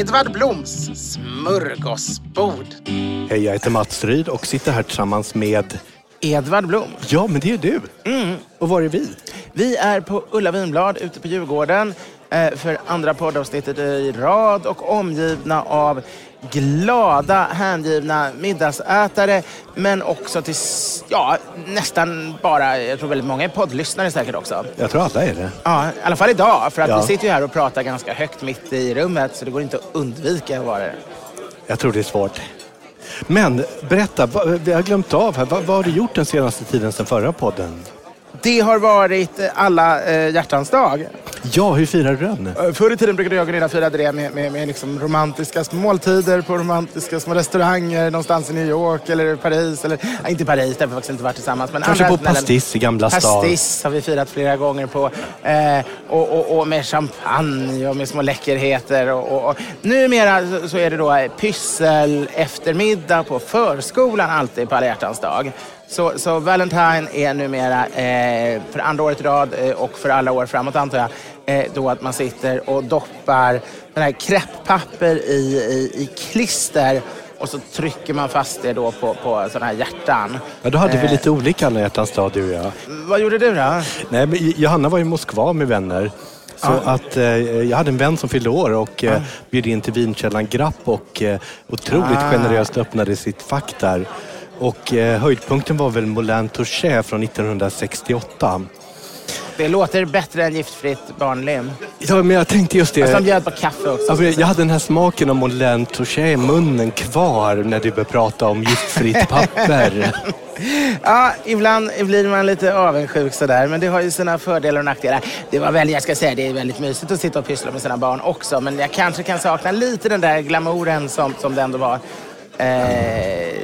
Edvard Bloms smörgåsbord. Hej, jag heter Mats Ryd och sitter här tillsammans med... Edvard Blom. Ja, men det är ju du. Och var är vi? Vi är på Ulla Vinblad ute på Djurgården eh, för andra poddavsnittet i rad och omgivna av glada, hängivna middagsätare men också till ja, nästan bara, jag tror väldigt många är poddlyssnare säkert också. Jag tror alla är det. Ja, i alla fall idag, för att Ja. vi sitter ju här och pratar ganska högt mitt i rummet så det går inte att undvika att vara det. Jag tror det är svårt. Men berätta, vi har glömt av här. Vad, vad har du gjort den senaste tiden sedan förra podden? Det har varit eh, alla eh, hjärtans dag. Ja, hur firar du den? Eh, Förr i tiden brukade jag och Gunilla fira det med, med, med liksom romantiska små måltider på romantiska små restauranger någonstans i New York eller Paris. Eller, nej, inte Paris, där har vi faktiskt inte varit tillsammans. Men Kanske på. Pastis i Gamla stan. Pastis har vi firat flera gånger på. Eh, och, och, och med champagne och med små läckerheter. Och, och, och. Numera så- är det då pyssel eftermiddag på förskolan alltid på alla hjärtans dag. Så, så Valentine är numera eh, för andra året i rad eh, och för alla år framåt antar jag, eh, då att man sitter och doppar den här kräpppapper i, i, i klister och så trycker man fast det då på, på sådana här hjärtan. Ja, då hade vi Eh. lite olika alla hjärtans dag, du och jag. Vad gjorde du då? Nej, men Johanna var i Moskva med vänner. Så att eh, jag hade en vän som fyllde år och eh, bjöd in till vinkällaren Grapp och eh, otroligt Ah. generöst öppnade sitt fack där. Och eh, höjdpunkten var väl Moulin Touché från 1968. Det låter bättre än giftfritt barnlim. Ja, men jag tänkte just det. Fast de bjöd på kaffe också. Ja, Jag hade den här smaken av Moulin Touché i munnen kvar när du började prata om giftfritt papper. Ja, ibland blir man lite avundsjuk sådär, men det har ju sina fördelar och nackdelar. Det var väl, jag ska säga, det är väldigt mysigt att sitta och pyssla med sina barn också, men jag kanske kan sakna lite den där glamouren som, som det ändå var eh,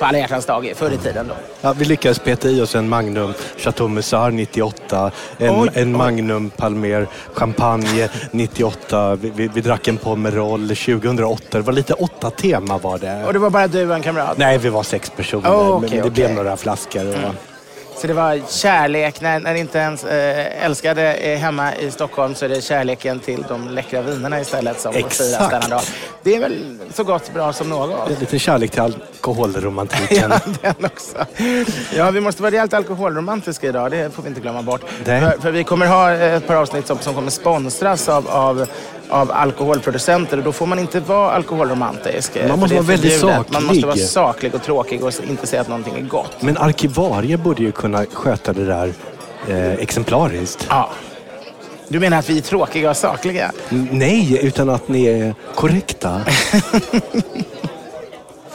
på alla hjärtans dag förr i tiden då. Ja, vi lyckades peta i oss en Magnum Chateau Musard 98, en, Oj, en oj. Magnum Palmer Champagne 98. Vi, vi, vi drack en Pomerol 2008. Det var lite åtta tema var det. Och det var bara du och en kamrat? Nej, vi var sex personer. Oh, men okej, det okej. blev några flaskor. Och... Så det var kärlek, när, när inte ens eh, älskade är hemma i Stockholm så är det kärleken till de läckra vinerna istället som Exakt. firas denna dag. Det är väl så gott bra som något. Lite kärlek till alkoholromantiken. Ja, den också. Ja, vi måste vara rejält alkoholromantiska idag. Det får vi inte glömma bort. För, för vi kommer ha ett par avsnitt som, som kommer sponsras av, av, av alkoholproducenter och då får man inte vara alkoholromantisk. Man måste vara väldigt förbjudet. Man måste vara saklig. saklig och tråkig och inte säga att någonting är gott. Men arkivarie borde ju kunna sköta det där eh, exemplariskt. Ja. Du menar att vi är tråkiga och sakliga? N- Nej, utan att ni är korrekta.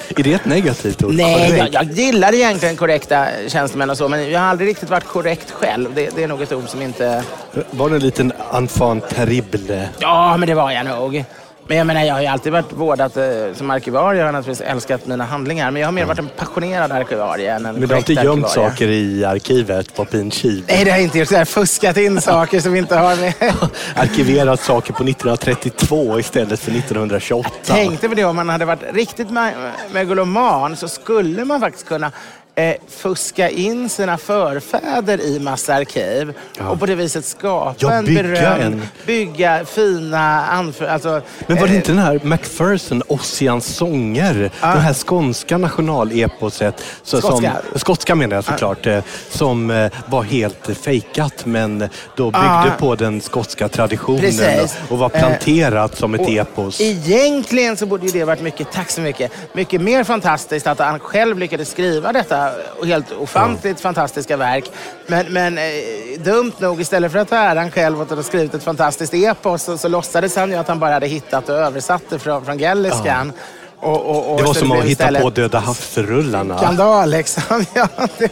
Är det ett negativt ord? Nej, jag, jag gillar egentligen korrekta tjänstemän och så, men jag har aldrig riktigt varit korrekt själv. Det, det är nog ett ord som inte... Var det en liten enfant terrible? Ja, men det var jag nog. Men jag menar, jag har ju alltid varit vårdat eh, som arkivarie. Jag har naturligtvis älskat mina handlingar. Men jag har mer varit en passionerad arkivarie än en Men du har inte gömt arkivarie. saker i arkivet på Pin? Nej, det har jag inte gjort. Jag har fuskat in saker som inte har med... Arkiverat saker på 1932 istället för 1928. Tänkte på det, om man hade varit riktigt me- megaloman så skulle man faktiskt kunna eh, fuska in sina förfäder i massa arkiv Ja. och på det viset skapa Ja, en berömd, en- bygga fina anför... Alltså, Men var det eh, inte den här Macpherson, Ossians sånger? Ja. Det här skånska nationaleposet. Så, Skotska. Som, skotska menar jag såklart. eh, Som eh, var helt fejkat men då byggde Ja. på den skotska traditionen Precis. och, var planterat som ett och epos. Egentligen så borde ju det varit mycket, tack så mycket, mycket mer fantastiskt att han själv lyckades skriva detta helt ofantligt fantastiska verk. Men, men eh, dumt nog, istället för att ta äran själv och att ha skrivit ett fantastiskt epos så, så låtsades han ju att han bara hade hittat och översatt det från, från galliskan. Och, och, och Det var som att hitta på Döda havsrullarna. skandal liksom. Ja, det,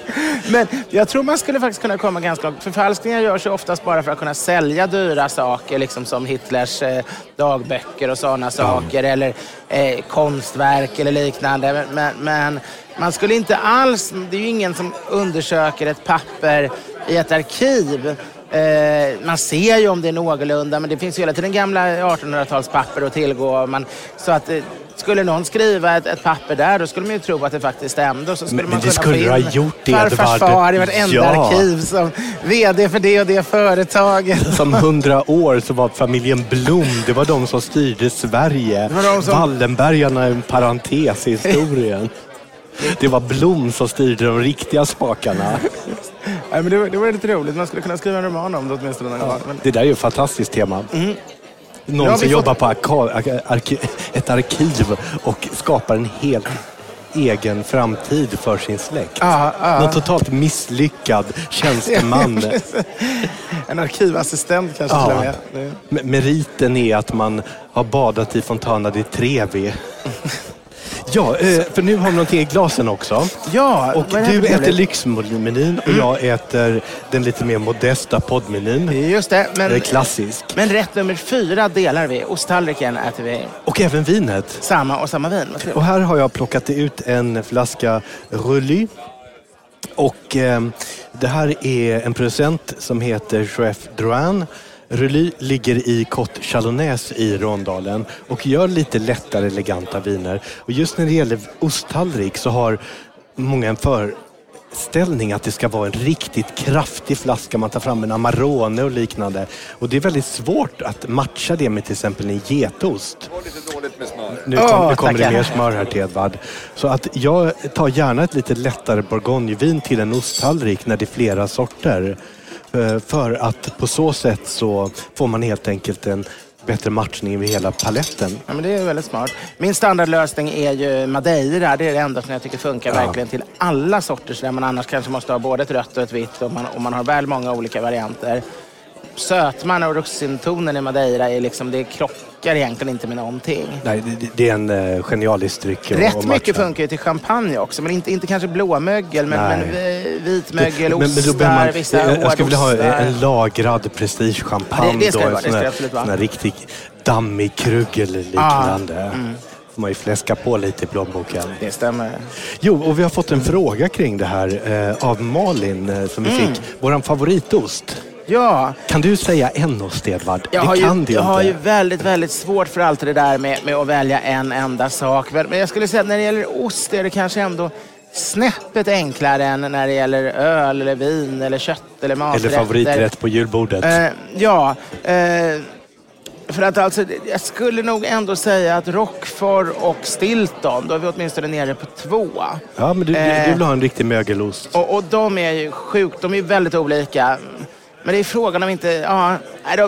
men jag tror man skulle faktiskt kunna komma ganska långt. Förfalskningar görs ju oftast bara för att kunna sälja dyra saker, liksom som Hitlers eh, dagböcker och sådana saker, eller eh, konstverk eller liknande. Men, men, men man skulle inte alls, det är ju ingen som undersöker ett papper i ett arkiv Eh, man ser ju om det är någorlunda, men det finns ju hela tiden gamla 1800-talspapper att tillgå. Man, så att, eh, skulle någon skriva ett, ett papper där, då skulle man ju tro att det faktiskt stämde. Och så skulle Men- man det skulle du ha gjort, farfars Edvard. far i vartenda Ja. arkiv som VD för det och det företaget. Som hundra år så var familjen Blom, det var de som styrde Sverige. de som- Wallenbergarna är en parentes i historien. Det var Blom som styrde de riktiga spakarna. Nej, men det, var- det var lite roligt. Man skulle kunna skriva en roman om det åtminstone någon gång. Men, Det där är ju ett fantastiskt tema. Någon. Ja, som jobbar på ett arkiv och skapar en helt egen framtid för sin släkt. Ja, ja. Någon totalt misslyckad tjänsteman. en arkivassistent kanske Ja. till och med. Meriten är att man har badat i Fontana di Trevi. Ja, eh, för nu har vi någonting i glasen också. Ja, Och du äter lyxmenyn och jag äter den lite mer modesta poddmenyn. Just det, men, Det är klassisk. men rätt nummer fyra delar vi. Osttallriken äter vi Och även vinet. samma och samma vin. Och här har jag plockat ut en flaska Rully. Och eh, det här är en producent som heter Chef Drouin. Rully ligger i Côte Chalonnaise i Rondalen och gör lite lättare eleganta viner. Och just när det gäller osttallrik så har många en föreställning att det ska vara en riktigt kraftig flaska. Man tar fram en Amarone och liknande. Och det är väldigt svårt att matcha det med till exempel en getost. Nu, kom, Åh, nu kommer det mer smör här till Edvard. Så att jag tar gärna ett lite lättare bourgognevin till en osttallrik när det är flera sorter. Eh, För att på så sätt så får man helt enkelt en bättre matchning över hela paletten. Ja, men det är väldigt smart. Min standardlösning är ju madeira. Det är det enda som jag tycker funkar verkligen till alla sorter. Så där man annars kanske måste ha både ett rött och ett vitt om man, om man har väl många olika varianter. Sötman och russintonen i madeira är liksom, det krockar egentligen inte med någonting. Nej, det, det är en uh, genialisk dryck. Rätt att mycket funkar ju till champagne också, men inte, inte kanske blåmögel, men, Nej. men vi- vitmögel, Men- men ostar, behöver man- vissa jag, jag skulle vilja ha en lagrad prestigechampagne. Ja, det- det ska då, det en vara, det ska absolut vara. Här riktig dammig krugg eller liknande. mm. får man ju fläska på lite i plånboken. Det stämmer. Jo, och vi har fått en fråga kring det här eh, av Malin eh, som vi Mm. fick. Våran favoritost. Ja, Kan du säga en ost, Edvard? Jag det har, kan ju, du jag inte. har ju väldigt, väldigt svårt för allt det där med, med att välja en enda sak. Men, jag skulle säga att när det gäller ost är det kanske ändå snäppet enklare än när det gäller öl, eller vin, eller kött eller maträtter. Eller favoriträtt på julbordet. Eh, ja, eh, för att alltså, jag skulle nog ändå säga att Roquefort och Stilton, då är vi åtminstone nere på två. ja, men du, du, eh, du vill ha en riktig mögelost. Och, och de är ju sjukt, de är ju väldigt olika. Men det är frågan om inte, ja,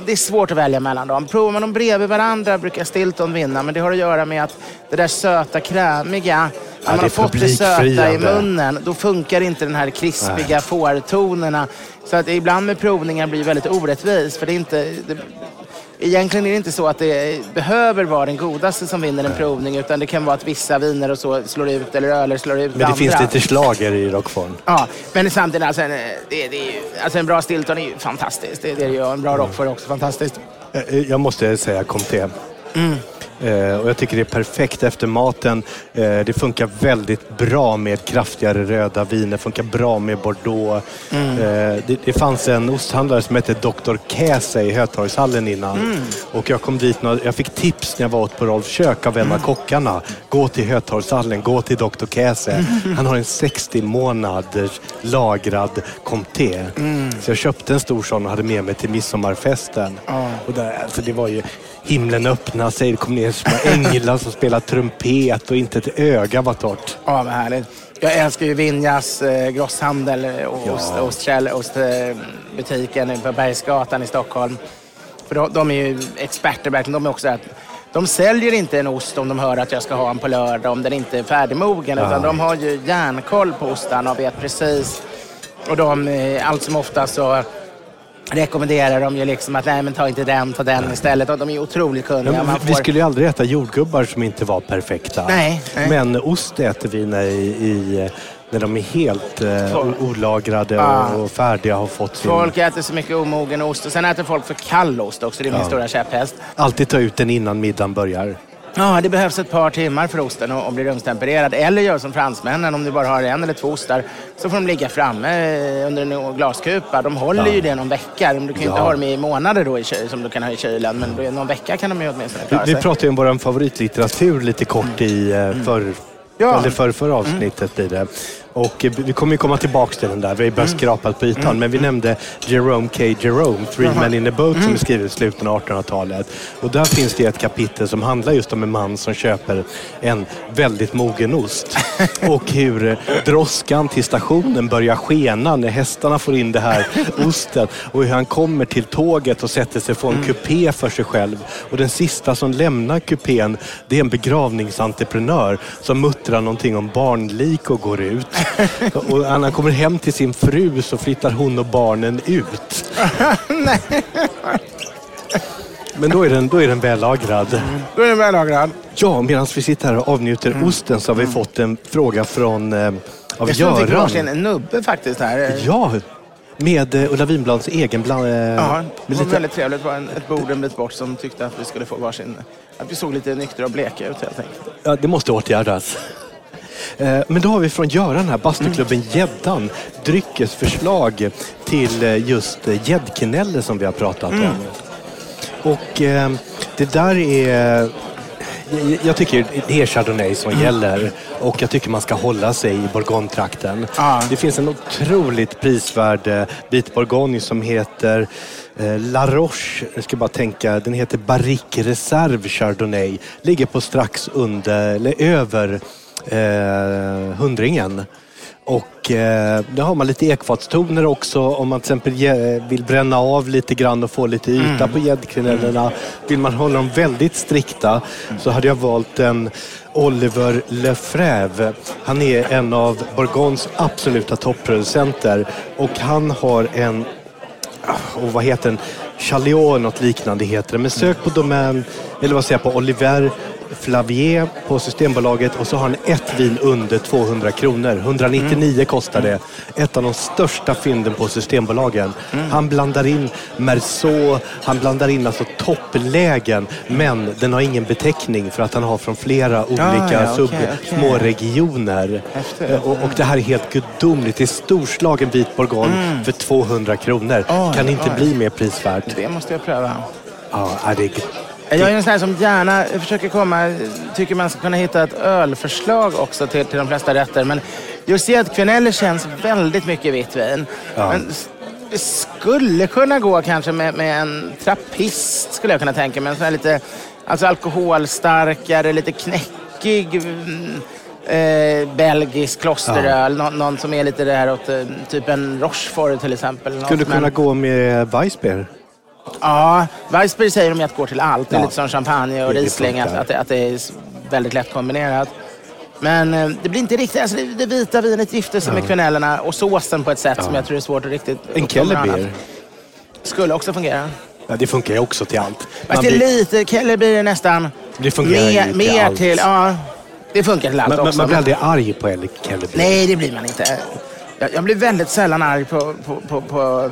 det är svårt att välja mellan dem. Provar man dem bredvid varandra brukar Stilton vinna, men det har att göra med att det där söta, krämiga, när man har fått det söta i munnen, då funkar inte den här krispiga fårtonerna. Så att ibland med provningar blir det väldigt orättvis, för det är inte... Det, Egentligen är det inte så att det behöver vara den godaste som vinner en provning utan det kan vara att vissa viner och så slår ut eller öler slår ut Men det andra. finns lite slager i Roquefort. Ja, men samtidigt, alltså en, det, det ju, alltså en bra Stilton är ju fantastiskt. Det, det är ju. En bra Roquefort är också fantastiskt. Eh, Jag måste säga Comté. Eh, och jag tycker det är perfekt efter maten. Eh, det funkar väldigt bra med kraftigare röda viner. funkar bra med Bordeaux. Eh, det, det fanns en osthandlare som hette Dr. Käse i Hötorgshallen innan. Och jag kom dit, nå- jag fick tips när jag var åt på Rolf kök av en av kockarna. Gå till Hötorgshallen, gå till Dr. Käse. Han har en 60 månaders lagrad Comté. Så jag köpte en stor sån och hade med mig till midsommarfesten. Och där, alltså det var ju himlen öppnade sig, det kom ner små änglar som spelade trumpet och inte ett öga var torrt. Ja, vad härligt. Jag älskar ju Vinjas eh, grosshandel och Ja. ost, ostkäll, ostbutiken på Bergsgatan i Stockholm. För de, de är ju experter verkligen. De är också att de säljer inte en ost om de hör att jag ska ha en på lördag om den inte är färdigmogen. Utan de har ju järnkoll på ostarna och vet precis. Och de, eh, allt som ofta så rekommenderar de ju liksom att nej men ta inte den, ta den istället. Och de är otroligt Ja, kunniga. men Man vi får- skulle ju aldrig äta jordgubbar som inte var perfekta. Nej, nej. Men ost äter vi när, i, när de är helt eh, olagrade Ja. och, och färdiga har fått sin... Folk äter så mycket omogen ost och sen äter folk för kall ost också. Det är min Ja. stora käpphäst. Alltid ta ut den innan middagen börjar. Ja, det behövs ett par timmar för osten att bli rumstempererad. Eller gör som fransmännen, om du bara har en eller två ostar så får de ligga framme eh, under en glaskupa. De håller ju det någon vecka. Du kan ju inte Ja. ha dem i månader då i kyl, som du kan ha i kylen, men någon vecka kan de ju åtminstone Vi, klara vi sig. pratade ju om vår favoritlitteratur lite kort i eh, förr, Ja. eller förr, förra avsnittet blir det. Och eh, vi kommer ju komma tillbaka till den där. Vi har ju bara skrapat på ytan. Men vi nämnde Jerome K. Jerome, Three Men in a Boat, som är skriven i slutet av 1800-talet. Och där finns det ett kapitel som handlar just om en man som köper en väldigt mogen ost. Och hur eh, droskan till stationen börjar skena när hästarna får in det här osten. Och hur han kommer till tåget och sätter sig på en kupé för sig själv. Och den sista som lämnar kupén, det är en begravningsentreprenör som muttrar någonting om barnlik och går ut. Och när han kommer hem till sin fru så flyttar hon och barnen ut. Men då är den, då är den vällagrad. Då är den vällagrad. Ja, medan vi sitter här och avnjuter osten så har vi fått en fråga från eh, av Jag tror vi fick Göran. varsin nubbe faktiskt här. Ja, med eh, Ulla Winblads egen bland... Eh, Ja, det var lite, väldigt trevligt. Det var en, ett bord en bit bort som tyckte att vi skulle få varsin... Att vi såg lite nyktra och bleka ut helt enkelt. ja, det måste åtgärdas. Eh, Men då har vi från Göran här, bastuklubben Gäddan, dryckesförslag till eh, just eh, gäddknälle som vi har pratat om. Och eh, det där är... jag- tycker det är Chardonnay som gäller och jag tycker man ska hålla sig i Bourgogne-trakten. Ja. Det finns en otroligt prisvärd bit Bourgogne som heter La Roche. Jag ska bara tänka, den heter Barrique Reserve Chardonnay. Ligger på strax under, eller över eh, hundringen. Och eh, där har man lite ekfatstoner också om man till exempel ge- vill bränna av lite grann och få lite yta på gäddknällorna. Vill man hålla dem väldigt strikta så hade jag valt en Oliver Lefrève. Han är en av Bourgognes absoluta topproducenter och han har en och vad heter den? Chaliot något liknande heter det. Men sök på Domän, eller vad säger jag, på Oliver Flavier på Systembolaget och så har han ett vin under 200 kronor. 199 kostar det. Ett av de största fynden på Systembolagen. Han blandar in Merceau, han blandar in alltså topplägen. Men den har ingen beteckning för att han har från flera olika Ah, ja, sub, okej, okej. små regioner. Häftigt. Eh, Och, och det här är helt gudomligt. Det är storslagen vit bourgogne för 200 kronor. Oj, kan inte oj. bli mer prisvärt. Det måste jag pröva. Ja, är det, Jag är en sån här som gärna försöker komma, tycker man ska kunna hitta ett ölförslag också till, till de flesta rätter. Men just gäddkveneller känns väldigt mycket vitt vin. Ja. Men det skulle kunna gå kanske med, med en trappist, skulle jag kunna tänka mig. En sån här lite alltså alkoholstarkare, lite knäckig mm, eh, belgisk klosteröl. Nå, någon som är lite det här åt eh, typ en Rochefort till exempel. Något, skulle men- kunna gå med Weissbier. Ja, Weissbier säger de ju att går till allt. Det är Ja. lite som champagne och Riesling, att, att, det, att det är väldigt lätt kombinerat. Men eh, det blir inte riktigt, alltså det, det vita vinet gifter sig med kvänellerna och såsen på ett sätt som jag tror är svårt att riktigt... En Kellerbier. Skulle också fungera. Ja, det funkar ju också till allt. Fast det är blir- lite, Keller blir det nästan Det fungerar ju mer, till mer allt. till... Ja, det funkar till allt man, också. man blir aldrig arg på Kellerby. Nej, det blir man inte. Jag, jag blir väldigt sällan arg på, på, på, på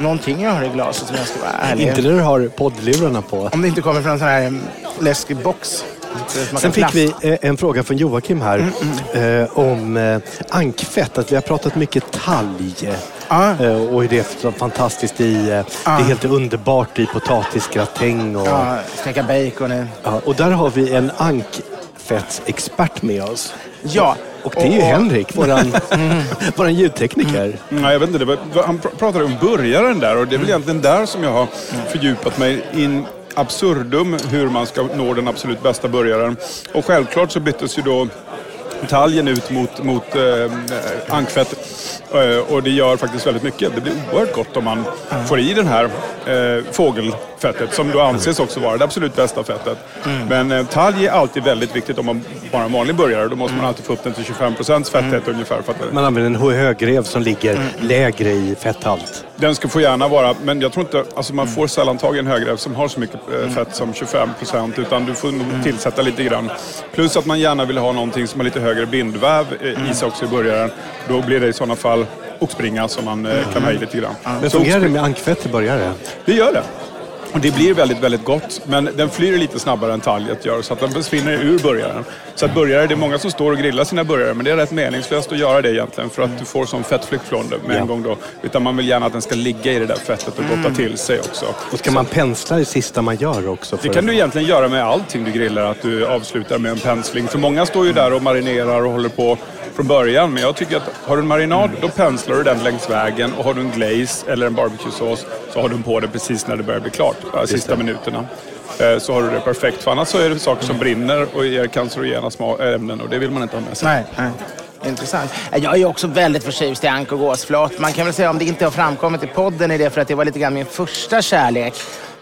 någonting jag har i glaset som jag ska vara ärlig. Inte när du har poddlurarna på. Om det inte kommer från en sån här mm, läskig box. Sen fick vi eh, en fråga från Joakim här eh, om eh, ankfett. Att vi har pratat mycket talg. Ja. Eh, och det är fantastiskt i... Eh, Det är helt underbart i potatisgratäng. Och, Ja, steka bacon ja, och där har vi en ankfettsexpert med oss. Ja. Och det är ju Henrik, våran, våran ljudtekniker. Nej, jag vet inte, det var, han pr- pratade om börjaren där och det är väl egentligen där som jag har fördjupat mig in absurdum hur man ska nå den absolut bästa börjaren. Och självklart så byttes ju då talgen ut mot, mot eh, ankfett eh, och det gör faktiskt väldigt mycket. Det blir oerhört gott om man får i den här eh, fågelfettet som då anses också vara det absolut bästa fettet. Men eh, talg är alltid väldigt viktigt om man bara en vanlig burgare. Då måste man alltid få upp den till 25 procents fetthet ungefär. För att, Man använder en högrev som ligger lägre i fetthalt. Den ska få gärna vara, men jag tror inte, alltså man får sällan tag i en högrev som har så mycket eh, fett som 25 procent utan du får nog tillsätta lite grann. Plus att man gärna vill ha någonting som har lite högre bindväv eh, i sig också i början. Då blir det i sådana fall oxbringa som man eh, kan ha i lite grann. Men fungerar det med ankfett till börjare? det gör det. Och det blir väldigt, väldigt gott. Men den flyr lite snabbare än talget gör så att den försvinner ur burgaren. Så att burgare, det är många som står och grillar sina burgare men det är rätt meningslöst att göra det egentligen för att du får sån fettflykt från det med Ja. en gång då. Utan man vill gärna att den ska ligga i det där fettet och gotta till sig också. Och ska man pensla det sista man gör också? Det kan du egentligen göra med allting du grillar, att du avslutar med en pensling. För många står ju där och marinerar och håller på från början. Men jag tycker att har du en marinad, då penslar du den längs vägen. Och har du en glaze eller en barbecuesås så har du den på det precis när det börjar bli klart. Bara sista minuterna. Eh, Så har du det perfekt. För annars så är det saker som brinner och ger cancerogena ämnen och det vill man inte ha med sig. Nej, nej. Intressant. Jag är också väldigt förtjust i ank och gåsflot. Man kan väl säga om det inte har framkommit i podden är det för att det var lite grann min första kärlek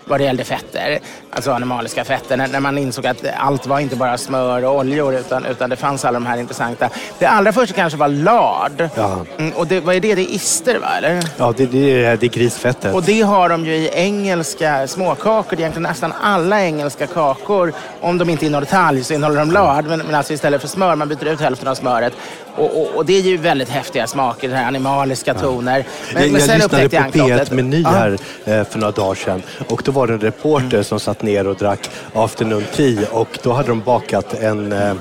vad det gällde fetter. Alltså animaliska fetter. När, när man insåg att allt var inte bara smör och oljor utan, utan det fanns alla de här intressanta. Det allra första kanske var lard. Ja. Mm, och det, vad är det? Det är ister va? Eller? Ja, det, det, är, det är grisfettet. Och det har de ju i engelska småkakor. Det är Egentligen nästan alla engelska kakor, om de inte innehåller talg så innehåller de lard. Men, men alltså istället för smör, man byter ut hälften av smöret. Och, och, och det är ju väldigt häftiga smaker, här animaliska toner. Men, jag men jag lyssnade på ankflottet. P1-meny Ja. här eh, för några dagar sedan. Och då var det en reporter som satt ner och drack afternoon tea. Och då hade de bakat en eh,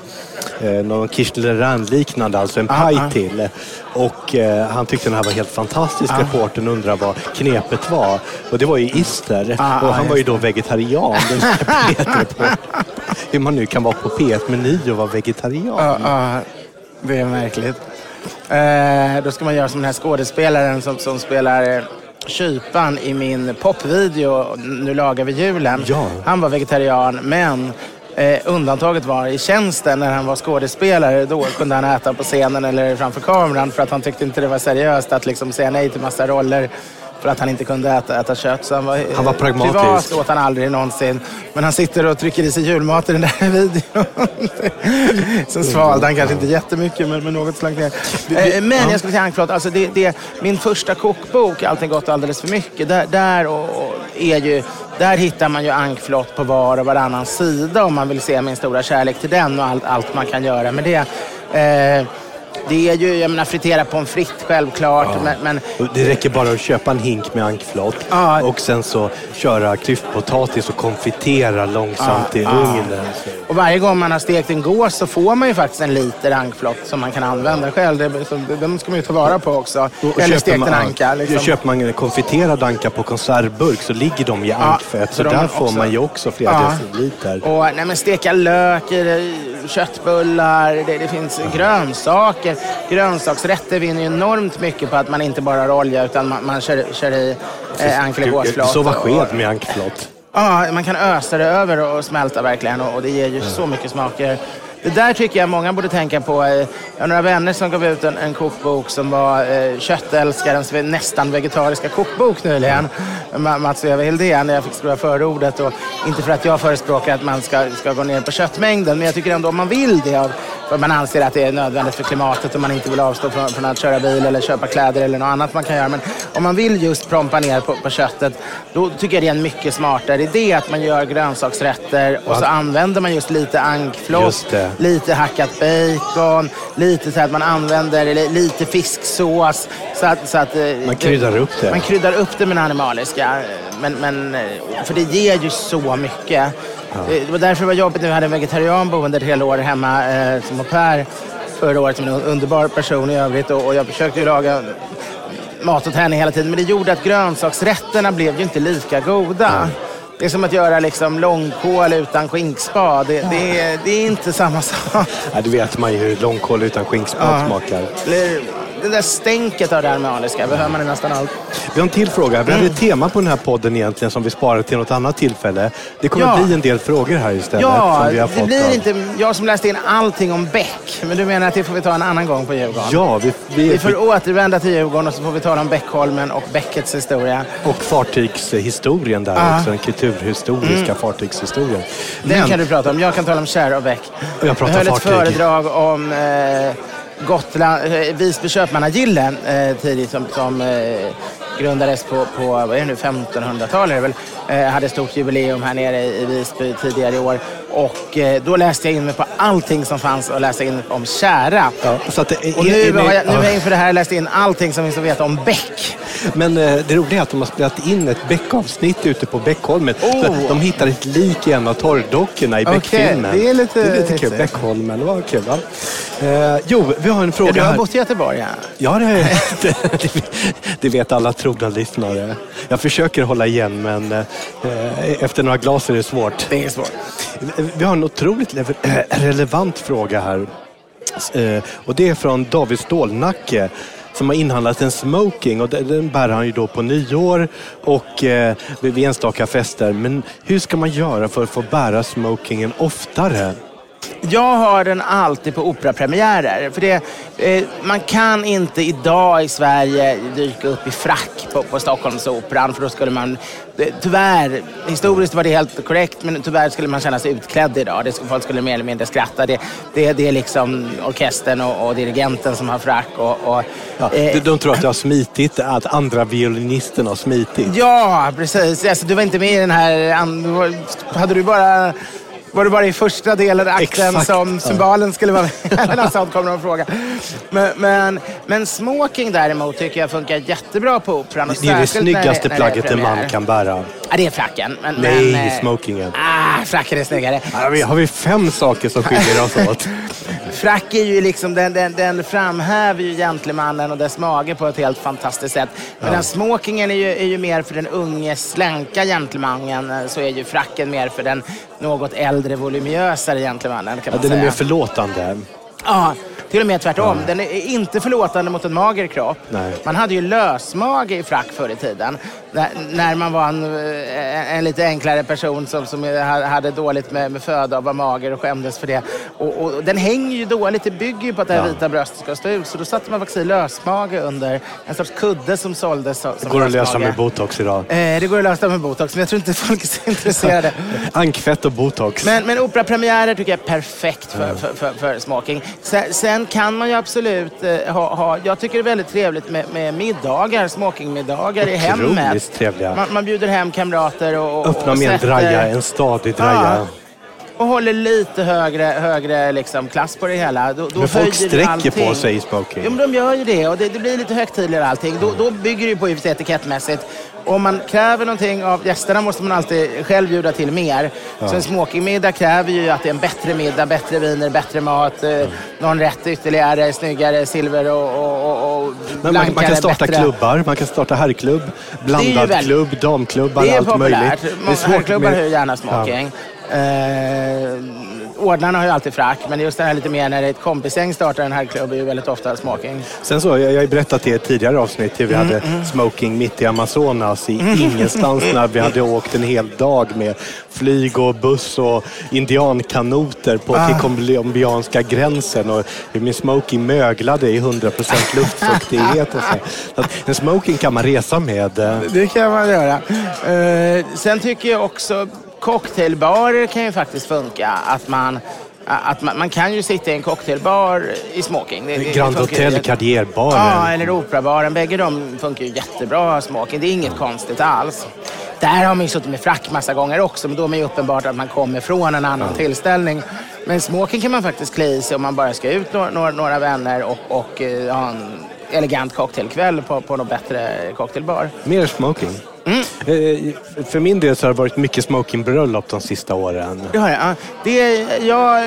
eh, någon kirschleran-liknande, alltså en paj ah. till. Och eh, han tyckte den här var helt fantastisk. Reportern undrade vad knepet var. Och det var ju ister. Ah, och ah, han var ju då vegetarian. Den här P1-reportern. Hur man nu kan vara på P1-meny och vara vegetarian. Det är märkligt. Eh, då ska man göra som den här skådespelaren som, som spelar eh, kypan i min popvideo Nu lagar vi julen. Ja. Han var vegetarian, men eh, undantaget var i tjänsten när han var skådespelare. Då kunde han äta på scenen eller framför kameran för att han tyckte inte det var seriöst att liksom säga nej till massa roller för att han inte kunde äta, äta kött. Så han var, Han var pragmatisk. Privat åt han aldrig någonsin. Men han sitter och trycker i sig julmat i den där videon. Sen svalde han kanske inte jättemycket, men, men något slank ner. Eh, Men jag skulle säga ankflot, alltså det, det, min första kokbok, Allting gott och alldeles för mycket, där, där, och, och är ju, där hittar man ju ankflott på var och varannan sida om man vill se min stora kärlek till den och allt, allt man kan göra med det. Eh, det är ju, jag menar fritera pommes frites självklart, men, men Och Det räcker bara att köpa en hink med ankflott Ja. och sen så köra klyftpotatis och konfitera långsamt i Ja, ugnen. Och varje gång man har stekt en gås så får man ju faktiskt en liter ankflott som man kan använda själv. Det, så, den ska man ju ta vara på också. Och- Eller stekt en anka. Liksom. Köper man en konfiterad anka på konservburk så ligger de i ankfett. så Så där är får också- man ju också flera Ja. deciliter. Och nej, men steka lök, köttbullar, det, det finns grönsaker. Grönsaksrätter vinner ju enormt mycket på att man inte bara har olja utan man, man kör, kör i eh, var och- sked med ankflott. Ja, man kan ösa det över och smälta verkligen och, och det ger ju så mycket smaker. Det där tycker jag många borde tänka på. Eh, Jag har några vänner som gav ut en, en kokbok som var eh, Köttälskarens nästan vegetariska kokbok nyligen. Ma- Mats och Eva Hildén. Jag fick skriva förordet. Och inte för att jag förespråkar att man ska, ska gå ner på köttmängden, men jag tycker ändå om man vill det för man anser att det är nödvändigt för klimatet och man inte vill avstå från, från att köra bil eller köpa kläder eller något annat man kan göra. Men om man vill just prompa ner på, på köttet, då tycker jag det är en mycket smartare idé att man gör grönsaksrätter och så använder man just lite ankfloss, det. lite hackat bacon, lite så att man använder li- lite fisksås. Så att, så att, eh, Man kryddar upp det. Man kryddar upp det med det animaliska. Men, men, eh, för det ger ju så mycket. Eh, Det var därför det var jobbigt när vi hade en vegetarian boende ett helt år hemma eh, som au pair förra året. Som en underbar person i övrigt. Och, och jag försökte ju laga mat åt henne hela tiden. Men det gjorde att grönsaksrätterna blev ju inte lika goda. Det är som att göra liksom långkål utan skinkspad. Det, det, är- det är inte samma sak. Ja, det vet man ju hur långkål utan skinkspad Ja. smakar. Eller, Det där stänket av det animaliska behöver man i nästan allt. Vi har en till fråga. Vi hade Mm. ett tema på den här podden egentligen som vi sparar till något annat tillfälle. Det kommer Ja. bli en del frågor här istället. Ja, som vi har det fått blir av- inte jag som läste in allting om Beck. Men du menar att det får vi ta en annan gång på Djurgården? Ja, vi, vi, Vi får återvända till Djurgården och så får vi tala om Beckholmen och Beckets historia. och fartygshistorien där Ja. också. Den kulturhistoriska fartygshistorien. Den Men- kan du prata om. Jag kan tala om Cher och Beck. Jag pratar höll ett fartyg. föredrag om eh, Gotland, eh, Visby köpmannagille eh, tidigt som, som eh, grundades på, på vad är det nu, 1500-talet. är det väl. Eh, hade stort jubileum här nere i Visby tidigare i år. Och eh, då läste jag in mig på allting som fanns att läsa in om Kära. Ja, så att är, Och nu är- har jag, nu ja. har jag inför det här läst in allting som finns att veta om Beck. Men eh, det roliga är att de har spelat in ett Beck-avsnitt ute på Beckholmen. Oh. De hittar ett lik i en av torrdockorna i Beckfilmen. det är lite det är lite kul. Beckholmen, var kul va? Eh, jo, vi har en Ja, fråga du har här. bott i Göteborg, ja. Ja, det, det, det vet alla trogna lyssnare. Jag försöker hålla igen, men eh, efter några glas är det svårt. Det är svårt. Vi har en otroligt eh, relevant fråga här. Eh, Och det är från David Stålnacke som har inhandlat en smoking och den- bär han ju då på nyår och eh, vid enstaka fester. Men hur ska man göra för att få bära smokingen oftare? Jag har den alltid på operapremiärer. För det, eh, man kan inte idag i Sverige dyka upp i frack på, på Stockholmsoperan för då skulle man... Tyvärr, historiskt var det helt korrekt men tyvärr skulle man känna sig utklädd idag. Det, folk skulle mer eller mindre skratta. Det, det, det är liksom orkestern och, och dirigenten som har frack. Och, och, Ja, eh, de, tror att det har smitit, att andra violinisten har smitit. Ja, precis. Alltså, du var inte med i den här... Hade du bara... Var du bara i första delen, akten, Exakt, som ja. cymbalen skulle vara med? Eller något sånt kommer de att fråga. Men, men, men smoking däremot tycker jag funkar jättebra på operan. Det är det när snyggaste när det plagget en man kan bära. Ja, det är fracken. Men, Nej, men, eh, smokingen. Ah, fracken är snyggare. Har vi, har vi fem saker som skiljer oss åt? Frack är ju liksom, den, den, den framhäver ju gentlemannen och dess mage på ett helt fantastiskt sätt. Men den smokingen är ju, är ju mer för den unge, slänka gentlemannen. eh, Så är ju fracken mer för den något äldre, voluminösare gentlemannen. Kan Ja, den är mer förlåtande. Ja, till och med tvärtom. Den är inte förlåtande mot en mager kropp. Nej. Man hade ju lösmage i frack förr i tiden. När, man var en, eh, en lite enklare person som, som hade dåligt med, med föda och var mager och skämdes för det. Och, och, den hänger ju dåligt. Det bygger ju på att det här Ja. vita bröstet ska stå ut. Så då satte man faktiskt i lösmage under en sorts kudde som såldes som, som Går att lösa lösmage. med botox idag. Eh, det går att lösa med botox, men jag tror inte folk är så intresserade. Ankfett och botox. Men, men operapremiärer tycker jag är perfekt för, för, för, för smoking. Sen, sen kan man ju absolut eh, ha, ha... Jag tycker det är väldigt trevligt med, med middagar, smokingmiddagar i hemmet. Otroligt trevliga. Man, man bjuder hem kamrater och, och, Öppna och med en sätter- draja, en stadig draja. Ja. och håller lite högre, högre liksom, klass på det hela. Då, då Men folk sträcker allting. på sig i smoking. Jo, men de gör ju det och det, det blir lite högtidligare allting. Då, då bygger det på i och för sig etikettmässigt. Om man kräver någonting av gästerna måste man alltid själv bjuda till mer. Så en smokingmiddag kräver ju att det är en bättre middag, bättre viner, bättre mat, eh, någon rätt ytterligare, snyggare, silver och, och, och, Men man, man kan starta bättre. klubbar, man kan starta herrklubb, blandad väl- klubb, damklubbar, Det är allt populärt. möjligt. Många svårt herrklubbar med- ju gärna smoking. Eh, ordnarna har ju alltid frack, men just det här lite mer när ett kompisgäng startar en herrklubb är ju väldigt ofta smoking. Sen så, jag jag har ju berättat i ett tidigare avsnitt hur vi Mm, hade smoking mitt i Amazonas i ingenstans när vi hade åkt en hel dag med flyg och buss och indiankanoter på Ah. till colombianska gränsen och hur min smoking möglade i 100% luftfuktighet och så. så att en smoking kan man resa med. Det kan man göra. Eh, sen tycker jag också cocktailbarer kan ju faktiskt funka. Att man, att man, man kan ju sitta i en cocktailbar i smoking. Det- det Grand ju Hotel, Cardierbaren. Ja, eller Operabaren. Bägge de funkar ju jättebra smoking. Det är inget konstigt alls. Där har man ju suttit med frack massa gånger också, men då är det ju uppenbart att man kommer från en annan tillställning. Men smoking kan man faktiskt klä i sig om man bara ska ut några, några, några vänner och, och eh, ha en elegant cocktailkväll på, på någon bättre cocktailbar. Mer smoking. Mm. Eh, För min del så har det varit mycket smokingbröllop de sista åren. Det har jag. Ja, Det är jag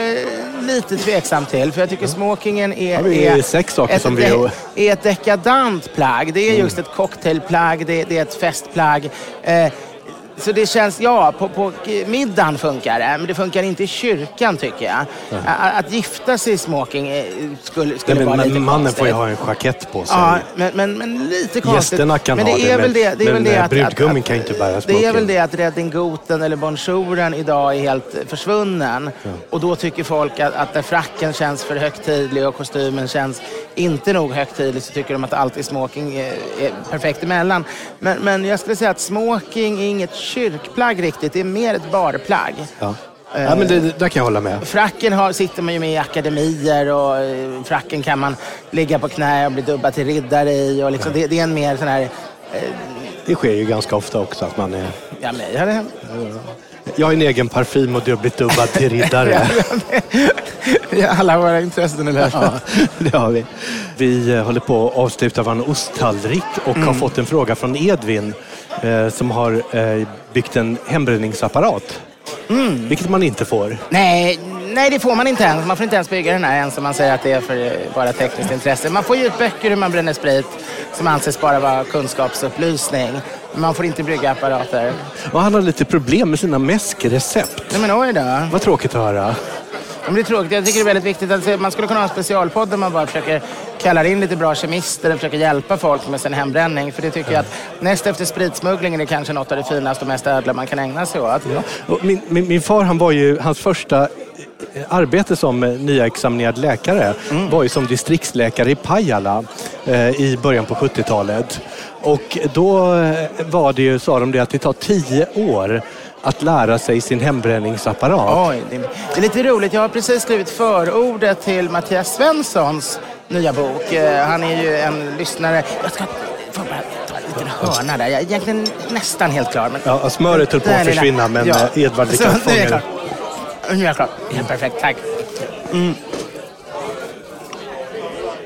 lite tveksam till. För jag tycker smokingen är, Ja, det är sex saker ett, som vi- är ett dekadant plagg. Det är just ett cocktailplagg, det, det är ett festplagg. Eh, så det känns, ja, på, på middagen funkar det, men det funkar inte i kyrkan tycker jag. Att, att gifta sig i smoking eh, skulle, skulle Nej, men, vara lite men mannen konstigt. får ju ha en jackett på sig. Ja, men, men, men lite konstigt. Gästerna kan men ha det, är väl men- det, det, är men, väl det eh, att, brudgummen att, kan ju inte bära Det är smoking. väl det att Reddingoten eller bonjouren idag är helt försvunnen. Och då tycker folk att, att fracken känns för högtidlig och kostymen känns inte nog högtidlig så tycker de att alltid smoking är, är perfekt emellan. Men, men jag skulle säga att smoking är inget kyrkplagg riktigt. Det är mer ett barplagg. Ja. Ja, men det, det där kan jag hålla med. Fracken har, sitter man ju med i akademier och eh, fracken kan man ligga på knä och bli dubbad till riddare i. Och liksom, det, det är en mer sån här... Det sker ju ganska ofta också att man är... Ja, mig har det hänt. Jag har en egen parfym och du har blivit dubbad till riddare. Alla våra intressen i det Ja, det har vi. Vi eh, håller på att avsluta vår osttallrik och Mm. har fått en fråga från Edvin eh, som har eh, byggt en hembränningsapparat. Mm. Vilket man inte får. Nej, nej, det får man inte ens. Man får inte ens bygga den här ens om man säger att det är för bara tekniskt intresse. Man får ge ut böcker hur man bränner sprit som anses bara vara kunskapsupplysning. Men man får inte brygga apparater. Och han har lite problem med sina mäskrecept. Nej men oj då. Vad tråkigt att höra. Ja, men det är tråkigt. Jag tycker det är väldigt viktigt att se- man skulle kunna ha en specialpodd där man bara försöker kalla in lite bra kemister och försöker hjälpa folk med sin hembränning. För det tycker jag att näst efter spritsmugglingen är kanske något av det finaste och mest ädla man kan ägna sig åt. Och min, min, min far, han var ju, hans första arbete som eh, nyexaminerad läkare Mm. var ju som distriktsläkare i Pajala eh, i början på 70-talet. Och då eh, var det ju, sa de det, att det tar tio år att lära sig sin hembränningsapparat. Oj, det, är lite roligt. Jag har precis skrivit förordet till Mattias Svenssons nya bok. Eh, Han är ju en lyssnare. Jag ska bara ta en liten hörna där. Jag är egentligen nästan helt klar. Men... Ja, smöret höll på att försvinna men Ja. eh, Edvard lyckades fånga det. Nu är jag klar. Helt perfekt, tack. Mm.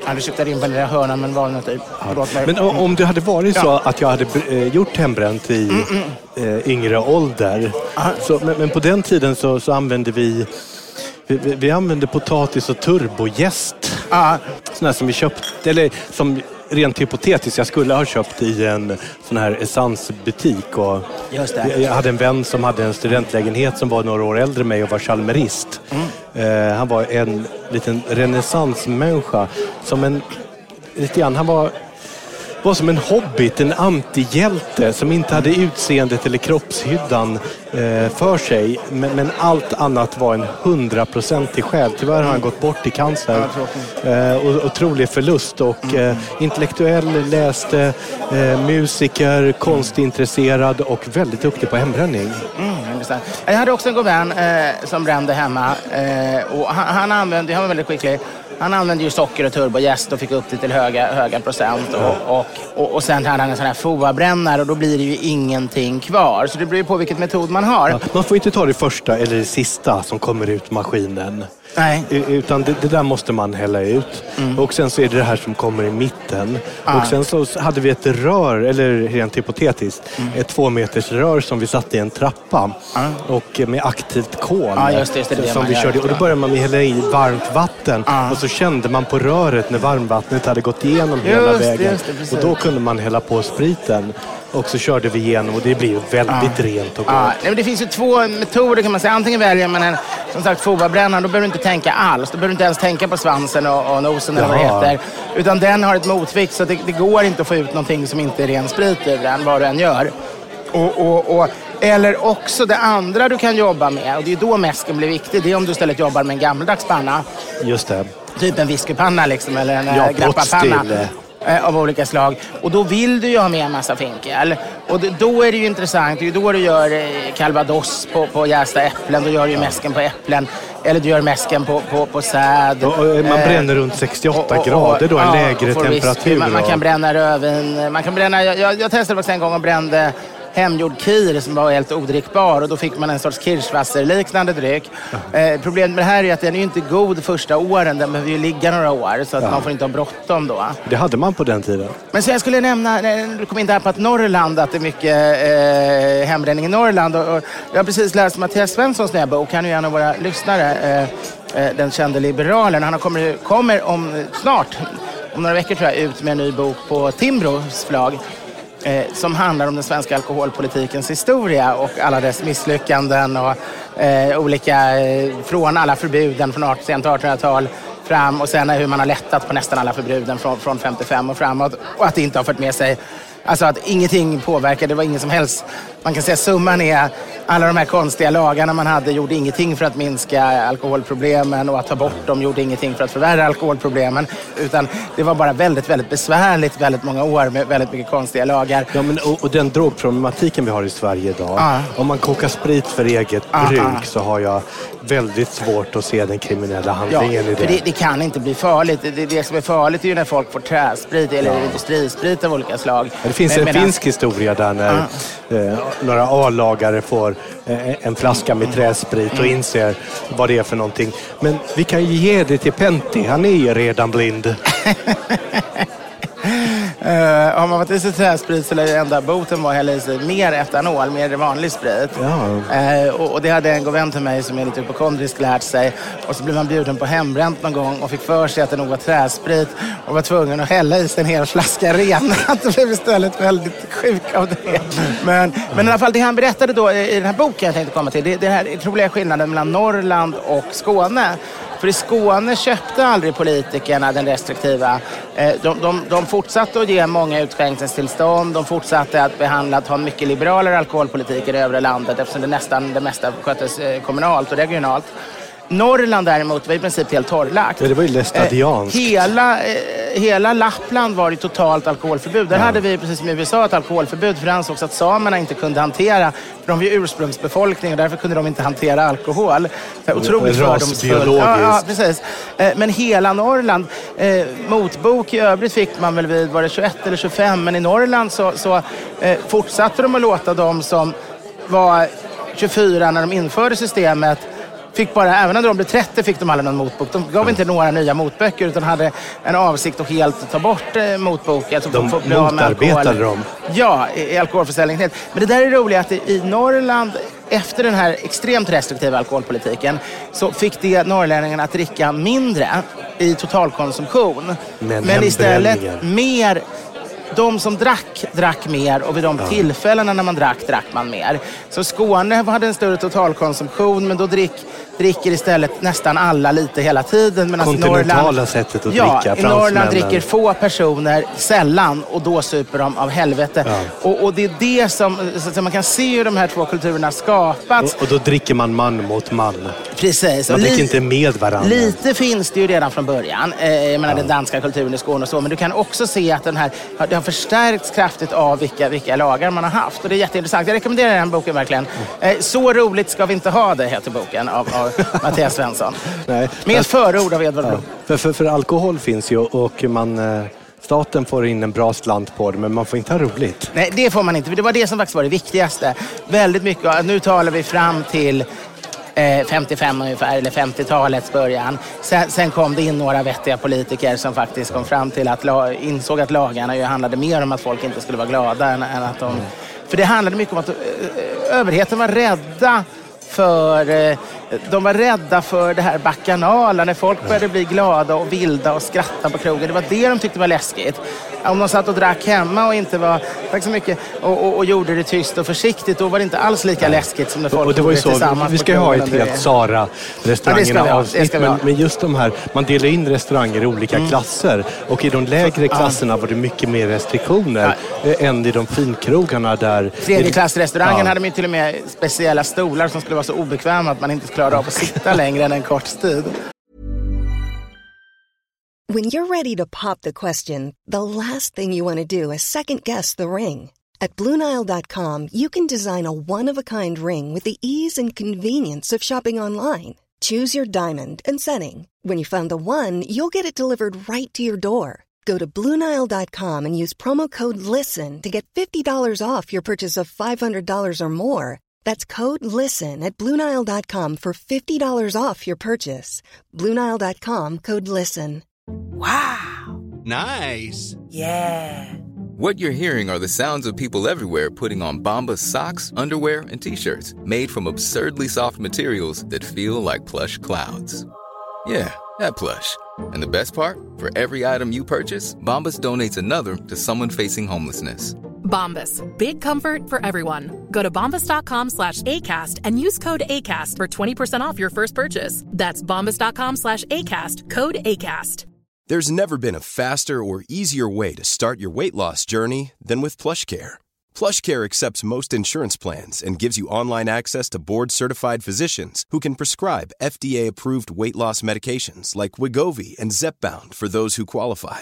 Hade köpt in på den där hörnan men valnöt i. Förlåt mig. Men om det hade varit så att jag hade eh, gjort hembränt i Mm, eh, yngre ålder. Så, men, men på den tiden så, så använde vi vi, vi, använde potatis och turbojäst. Ja. Sådana som vi köpte, eller som rent hypotetiskt jag skulle ha köpt i en sån här essencebutik. Och Jag hade en vän som hade en studentlägenhet som var några år äldre än mig och var chalmerist. Mm. Eh, han var en liten renässansmänniska. Som en, lite grann, han var var som en hobbit, en antihjälte som inte hade utseendet eller kroppshyddan eh, för sig. Men, men allt annat var en hundraprocentig själ. Tyvärr har han gått bort i cancer. Eh, och, otrolig förlust. Och, eh, intellektuell, läste, eh, musiker, konstintresserad och väldigt duktig på hembränning. Mm. Jag hade också en god vän eh, som brände hemma. Eh, och han, han, använde, han var väldigt skicklig. Han använde ju socker och turbojäst och fick upp det till höga, höga procent. Och, och, och, och sen hade han en sån här FOA-brännare och då blir det ju ingenting kvar. Så det beror ju på vilket metod man har. Ja, man får inte ta det första eller det sista som kommer ut maskinen. Nej. Utan det, det där måste man hälla ut. Och sen så är det det här som kommer i mitten. Och sen så hade vi ett rör, eller rent hypotetiskt, ett två meters rör som vi satte i en trappa. Och med aktivt kol. Ja, just det, just det, som vi gör, körde. Och då började man med hälla i varmt vatten. Ja. Och så kände man på röret när varmvattnet hade gått igenom hela Just det, vägen. och då kunde man hälla på spriten. Och så körde vi igenom och det blir ju väldigt rent och gott. Nej, men det finns ju två metoder kan man säga. Antingen väljer man en som sagt FOA-brännare, då behöver du inte tänka alls. Då behöver du inte ens tänka på svansen och, och nosen eller vad det heter. Utan den har ett motvikt så det, det går inte att få ut någonting som inte är ren sprit ur den, vad du än gör. Och, och, och, eller också det andra du kan jobba med, och det är då mäsken blir viktig, det är om du istället jobbar med en gammaldags panna. Just det. Typ en whiskypanna liksom, eller en Ja, ja, grappapanna. Eh, Av olika slag. Och då vill du ju ha med en massa finkel. Och då är det ju intressant. Det är ju då du gör eh, calvados på, på jästa äpplen. Då gör du ju mäsken på äpplen. Eller du gör mäsken på, på, på säd. Och, och man Eh, bränner runt 68 och- grader då, en ja, lägre temperatur. Man, man kan bränna rödvin. Man kan bränna, jag, jag, jag testade faktiskt en gång och brände hemgjord kir som var helt odrickbar och då fick man en sorts kirschwasser-liknande dryck. Eh, problemet med det här är att den är inte god första åren. Den behöver ju ligga några år så att man får inte ha bråttom då. Det hade man på den tiden. Men så jag skulle nämna, när du kom in där på att Norrland, att det är mycket eh, hembränning i Norrland. Och, och jag har precis läst Mattias Svenssons nya bok. Han är ju en av våra lyssnare. Eh, eh, den kände liberalen. Han kommer, kommer om snart, om några veckor tror jag, ut med en ny bok på Timbros förlag. Eh, som handlar om den svenska alkoholpolitikens historia och alla dess misslyckanden och eh, olika, eh, från alla förbuden från sent 1800-tal fram och sen hur man har lättat på nästan alla förbuden från, från 55 och framåt och att det inte har fört med sig Alltså att ingenting påverkade, det var ingen som helst. Man kan säga summan är alla de här konstiga lagarna man hade gjorde ingenting för att minska alkoholproblemen och att ta bort dem gjorde ingenting för att förvärra alkoholproblemen. Utan det var bara väldigt, väldigt besvärligt väldigt många år med väldigt mycket konstiga lagar. Ja, men, och, och den drogproblematiken vi har i Sverige idag. Ja. Om man kokar sprit för eget Ja, bruk ja. så har jag väldigt svårt att se den kriminella Ja, handlingen i för det. det, det kan inte bli farligt. Det, det som är farligt är ju när folk får träsprit eller industrisprit av olika slag. Det finns Men- en finsk historia där när eh, några A-lagare får eh, en flaska med träsprit Mm. och inser vad det är för någonting. Men vi kan ju ge det till Pentti, han är ju redan blind. Eh, har man varit i sig träsprit så lär enda boten vara att hälla i sig mer etanol, mer vanlig sprit. Ja. Eh, och, och det hade en god vän till mig som är lite hypokondrisk lärt sig. Och så blev man bjuden på hembränt någon gång och fick för sig att det nog var träsprit och var tvungen att hälla i sig en hel flaska renat. och blev istället väldigt sjuk av det. Men, men i alla fall, det han berättade då i den här boken jag tänkte komma till, det är den här otroliga skillnaden mellan Norrland och Skåne. För i Skåne köpte aldrig politikerna den restriktiva. Eh, de, de, de fortsatte att ge många utskänkningstillstånd. De fortsatte att behandla, att ha en mycket liberalare alkoholpolitik i det övre landet eftersom det nästan det mesta sköttes eh, kommunalt och regionalt. Norrland däremot var i princip helt torrlagt. Ja, det var ju lästadianskt. Eh, hela, eh, hela Lappland var det totalt alkoholförbud. Där hade vi, precis som i USA, ett alkoholförbud för det ansågs att samerna inte kunde hantera, för de var ju ursprungsbefolkning och därför kunde de inte hantera alkohol. Så här Otroligt fördomsfullt. Ja, ja, precis. Eh, Men hela Norrland, eh, motbok i övrigt fick man väl vid, var det 21 eller 25, men i Norrland så, så eh, fortsatte de att låta de som var 24 när de införde systemet Fick bara, även när de blev 30 fick de aldrig någon motbok. De gav inte några nya motböcker utan hade en avsikt att helt ta bort eh, motboken. Alltså De få- bli motarbetade dem. Ja, i, i alkoholförsäljningen. Men det där är roligt att i, Norrland, efter den här extremt restriktiva alkoholpolitiken, så fick det norrlänningarna att dricka mindre i totalkonsumtion. Men istället hembränningen. mer de som drack, drack mer och vid de tillfällena när man drack, drack man mer. Så Skåne hade en större totalkonsumtion men då drick, dricker istället nästan alla lite hela tiden. medan Kontinentala Norrland, sättet att ja, dricka, i Norrland dricker få personer sällan och då super de av helvete. Ja. Och, och det är det som, så man kan se hur de här två kulturerna skapats. Och, och då dricker man man mot man. Precis. Man dricker inte med varandra. Lite finns det ju redan från början. Eh, jag menar den danska kulturen i Skåne och så. Men du kan också se att den här, det har förstärkts kraftigt av vilka, vilka lagar man har haft. Och det är jätteintressant. Jag rekommenderar den boken verkligen. Eh, så roligt ska vi inte ha det, heter boken av, av Mattias Svensson. Nej. Med ett förord av Edvard. Blom. För, för, för alkohol finns ju och man, eh, staten får in en bra slant på det men man får inte ha roligt. Nej, det får man inte. Det var det som faktiskt var det viktigaste. Väldigt mycket. Nu talar vi fram till eh, 55 ungefär, eller 50-talets början. Sen, sen kom det in några vettiga politiker som faktiskt kom fram till att insåg att lagarna ju handlade mer om att folk inte skulle vara glada än, än att de... För det handlade mycket om att eh, överheten var rädda för eh, de var rädda för det här bacchanala, när folk började bli glada och vilda och skratta på krogen. Det var det de tyckte var läskigt. Om de satt och drack hemma och inte var, tack så mycket, och, och, och gjorde det tyst och försiktigt, då var det inte alls lika läskigt som när folk Och det var ju så, tillsammans vi ska ha ett helt Sara restaurangerna Ja, det ska vi ha, det avsnitt. ska vi Men, men just de här, man delar in restauranger i olika Mm. klasser. Och i de lägre klasserna var det mycket mer restriktioner eh, än i de finkrogarna där... Tredjeklassrestaurangen Ja. hade de ju till och med speciella stolar som skulle vara så att man inte klarade av att sitta längre än en kort tid. When you're ready to pop the question, the last thing you want to do is second guess the ring. At Bluenile.com, you can design a one of a kind ring with the ease and convenience of shopping online. Choose your diamond and setting. When you find the one, you'll get it delivered right to your door. Go to Bluenile.com and use promo code LISTEN to get $50 off your purchase of $500 or more. That's code LISTEN at Bluenile.com for $50 off your purchase. Bluenile.com code LISTEN. Wow! Nice. Yeah! What you're hearing are the sounds of people everywhere putting on Bombas socks, underwear, and t-shirts made from absurdly soft materials that feel like plush clouds. Yeah, that plush. And the best part? For every item you purchase, Bombas donates another to someone facing homelessness. Bombas. Big comfort for everyone. Go to bombas.com slash ACAST and use code ACAST for 20% off your first purchase. That's bombas.com slash ACAST. Code ACAST. There's never been a faster or easier way to start your weight loss journey than with PlushCare. PlushCare accepts most insurance plans and gives you online access to board-certified physicians who can prescribe FDA-approved weight loss medications like Wigovi and Zepbound for those who qualify.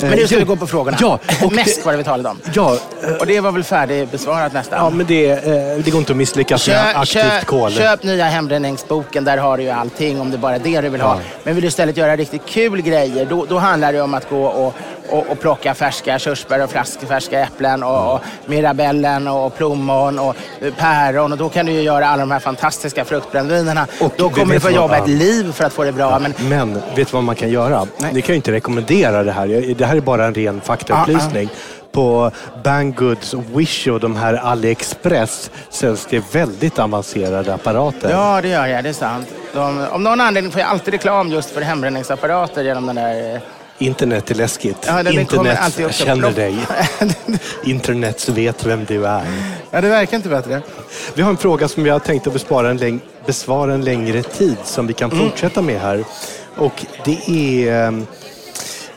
Men nu ska jo. vi gå på frågorna. Ja, och Mest var det vi talade om. Ja, eh, Och det var väl färdigbesvarat nästan. ja men det, eh, det går inte att misslyckas med aktivt köp, kol. köp nya hembränningsboken, där har du ju allting om det bara är det du vill ha. Ja. Men vill du istället göra riktigt kul grejer, då, då handlar det om att gå och, och, och plocka färska körsbär och flask, färska äpplen och, och mirabellen och plommon och eh, päron. Och då kan du ju göra alla de här fantastiska fruktbrännvinerna. Och Då kommer du få jobba ett ja. liv för att få det bra. Men Men vet du vad man kan göra? Nej. Ni kan ju inte rekommendera det här. Det här är bara en ren faktaupplysning. På Bangoods, Wish och de här AliExpress säljs det väldigt avancerade apparater. Ja, det gör jag. Det är sant. De, om någon anledning får jag alltid reklam just för hembränningsapparater genom den där... Internet är läskigt. Ja, den alltid Internet också känner dig. Internet vet vem du är. Ja, det verkar inte bättre. Vi har en fråga som vi har tänkt att besvara en, besvara en längre tid som vi kan fortsätta med här. Och det är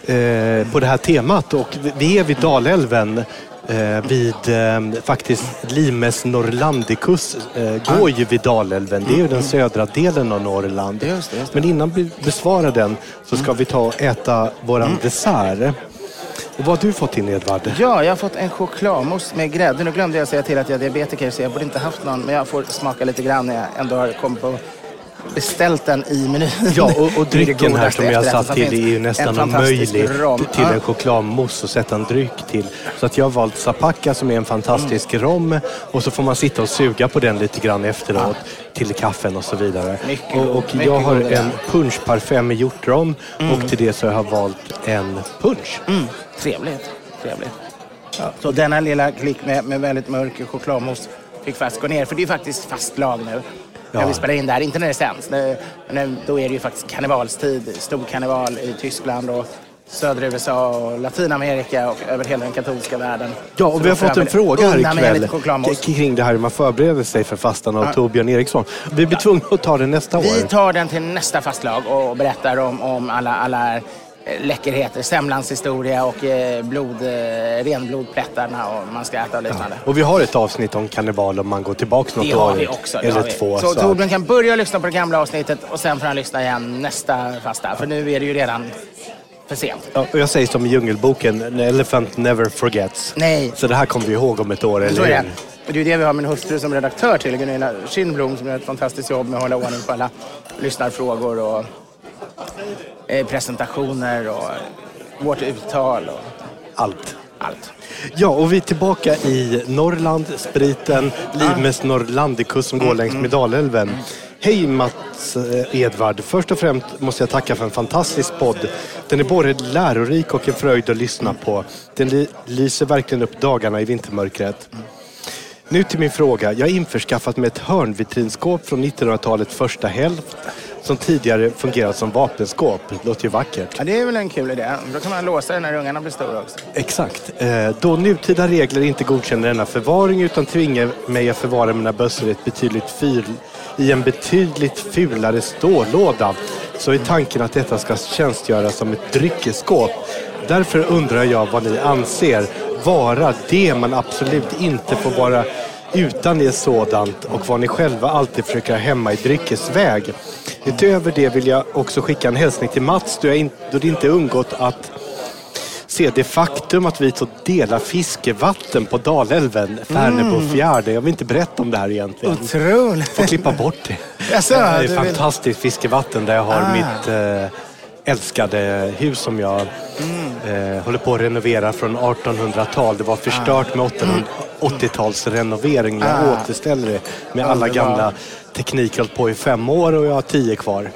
eh, på det här temat. Och vi är vid Dalälven. Eh, vid eh, faktiskt Limes Norlandicus eh, går ju vid Dalälven. Det är ju den södra delen av Norrland. Just det, just Men innan vi besvarar den så ska vi ta och äta våran dessert. Och vad har du fått in Edvard? Ja, jag har fått en chokladmousse med grädde. Nu glömde jag säga till att jag är diabetiker så jag borde inte haft någon. Men jag får smaka lite grann när jag ändå har kommit på beställt den i menyn. Ja, och, och drycken här som jag satt till är ju nästan omöjlig till Ja. en chokladmousse och sätta en dryck till. Så att jag har valt Zapacca som är en fantastisk rom och så får man sitta och suga på den lite grann efteråt till kaffen och så vidare. Mycket och, och jag har en där. punschparfait med hjortrom och till det så har jag valt en punsch. Mm, trevligt. trevligt. Så denna lilla klick med, med väldigt mörk chokladmousse fick faktiskt gå ner. För det är faktiskt fast lag nu. När vi spelar in det här. Inte när det sänds. Nu, nu, då är det ju faktiskt karnevalstid. Stor karneval i Tyskland och södra USA och Latinamerika och över hela den katolska världen. Ja, och vi har fått en fråga här ikväll kring det här hur man förbereder sig för fastan av Ja. Torbjörn Eriksson. Vi blir tvungna att ta det nästa år. Vi tar den till nästa fastlag och berättar om, om alla, alla läckerheter. Semlans historia och eh, blod, eh, renblodplättarna och man ska äta och liknande. Och vi har ett avsnitt om kannibal om man går tillbaka något Det har år. vi också. Eller har vi. två. Så, så Torbjörn kan börja lyssna på det gamla avsnittet och sen får han lyssna igen nästa fasta. För nu är det ju redan för sent. Ja, och jag säger som i Djungelboken, an elephant never forgets. Nej. Så det här kommer vi ihåg om ett år, Så eller är det. hur? Och det är ju det vi har min hustru som redaktör till, Gunilla Kindblom, som gör ett fantastiskt jobb med att hålla ordning på alla lyssnarfrågor och eh, presentationer och vårt uttal. Och, Allt. allt. Ja, och vi är tillbaka i Norrland, spriten, Limes Norrlandicus som går längs med Dalälven. Hej Mats eh, Edvard. Först och främst måste jag tacka för en fantastisk podd. Den är både lärorik och en fröjd att lyssna på. Den lyser verkligen upp dagarna i vintermörkret. Nu till min fråga. Jag har införskaffat mig ett hörnvitrinskåp från 1900-talets första hälft som tidigare fungerat som vapenskåp. Låter ju vackert. Ja, det är väl en kul idé. Då kan man låsa det när ungarna blir stora också. Exakt. Eh, Då nutida regler inte godkänner denna förvaring utan tvingar mig att förvara mina bössor i, ett betydligt fyr, i en betydligt fulare stålåda så är tanken att detta ska tjänstgöra som ett dryckesskåp. Därför undrar jag vad ni anser vara det man absolut inte får vara utan ett sådant och vad ni själva alltid försöker hemma i dryckesväg. Utöver det vill jag också skicka en hälsning till Mats då, jag då det inte undgått att se det faktum att vi så delar fiskevatten på Dalälven, Färnebo fjärde. Jag vill inte berätta om det här egentligen. Otroligt. Får klippa bort det. Jaså, det är fantastiskt fiskevatten där jag har Ah. mitt eh, älskade hus som jag Mm. eh, håller på att renovera från 1800-tal. Det var förstört med 800 80-talsrenovering. Jag Ah. återställer det med alla Underbart. gamla tekniker. Hållit på i fem år och jag har tio kvar.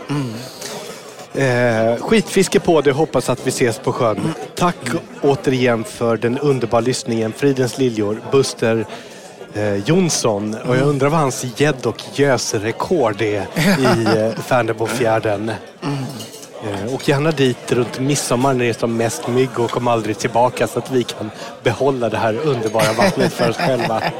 Eh, skitfiske på det, hoppas att vi ses på sjön. Tack återigen för den underbara lyssningen. Fridens liljor, Buster eh, Jonsson. Och jag undrar vad hans gädd och gösrekord är i eh, Färnebofjärden. Eh, och gärna dit runt midsommar när det är som mest mygg och kom aldrig tillbaka så att vi kan behålla det här underbara vattnet för oss själva.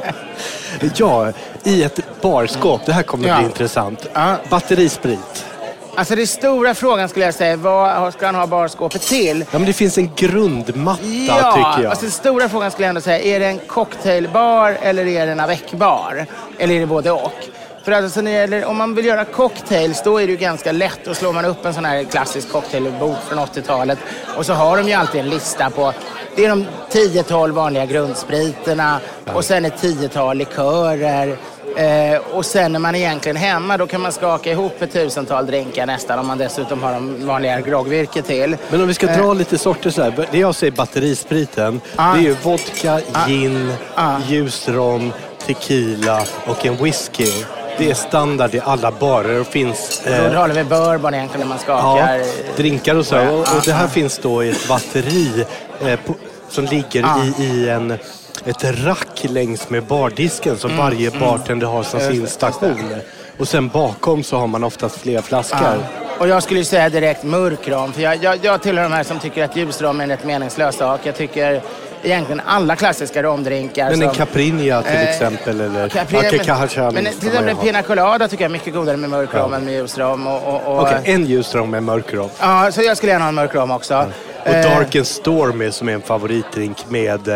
Ja, i ett barskåp. Det här kommer Ja. bli intressant. Ja. Batterisprit. Alltså den stora frågan skulle jag säga, vad ska han ha barskåpet till? Ja, men det finns en grundmatta Ja, tycker jag. alltså den stora frågan skulle jag ändå säga, är det en cocktailbar eller är det en avec-bar? Eller är det både och? För alltså när det gäller, om man vill göra cocktails, då är det ju ganska lätt. Då slår man upp en sån här klassisk cocktailbok från 80-talet och så har de ju alltid en lista på det är de 10-12 vanliga grundspriterna och sen ett 10-tal likörer. Eh, och sen när man är egentligen hemma då kan man skaka ihop ett tusental drinkar nästan om man dessutom har de vanliga groggvirke till. Men om vi ska Eh. dra lite sorter så här. Det jag säger batterispriten. Ah. Det är ju vodka, gin, Ah. ljusrom, tequila och en whisky. Det är standard i alla barer och finns... Då eh, håller vi bourbon egentligen när man Ja, skakar. drinkar och så. Och, och det här finns då i ett batteri eh, på, som ligger i, i en, ett rack längs med bardisken som varje bartender har som Mm, sin station. Och sen bakom så har man oftast fler flaskor. Ja. Och jag skulle säga direkt mörkrom. För jag, jag, jag tillhör de här som tycker att ljusrom är en rätt meningslös sak. Jag tycker egentligen alla klassiska romdrinkar Men en som... Caprinja till Eh, exempel eller Capri- ja, men, Kakahacha men till exempel. Pina Colada tycker jag är mycket godare med mörkrom än med ljusrom. Och, och, och, Okej, en ljusrom med mörkrom. Ja, så jag skulle gärna ha en mörkrom också. Och Eh, Dark and Stormy som är en favoritdrink med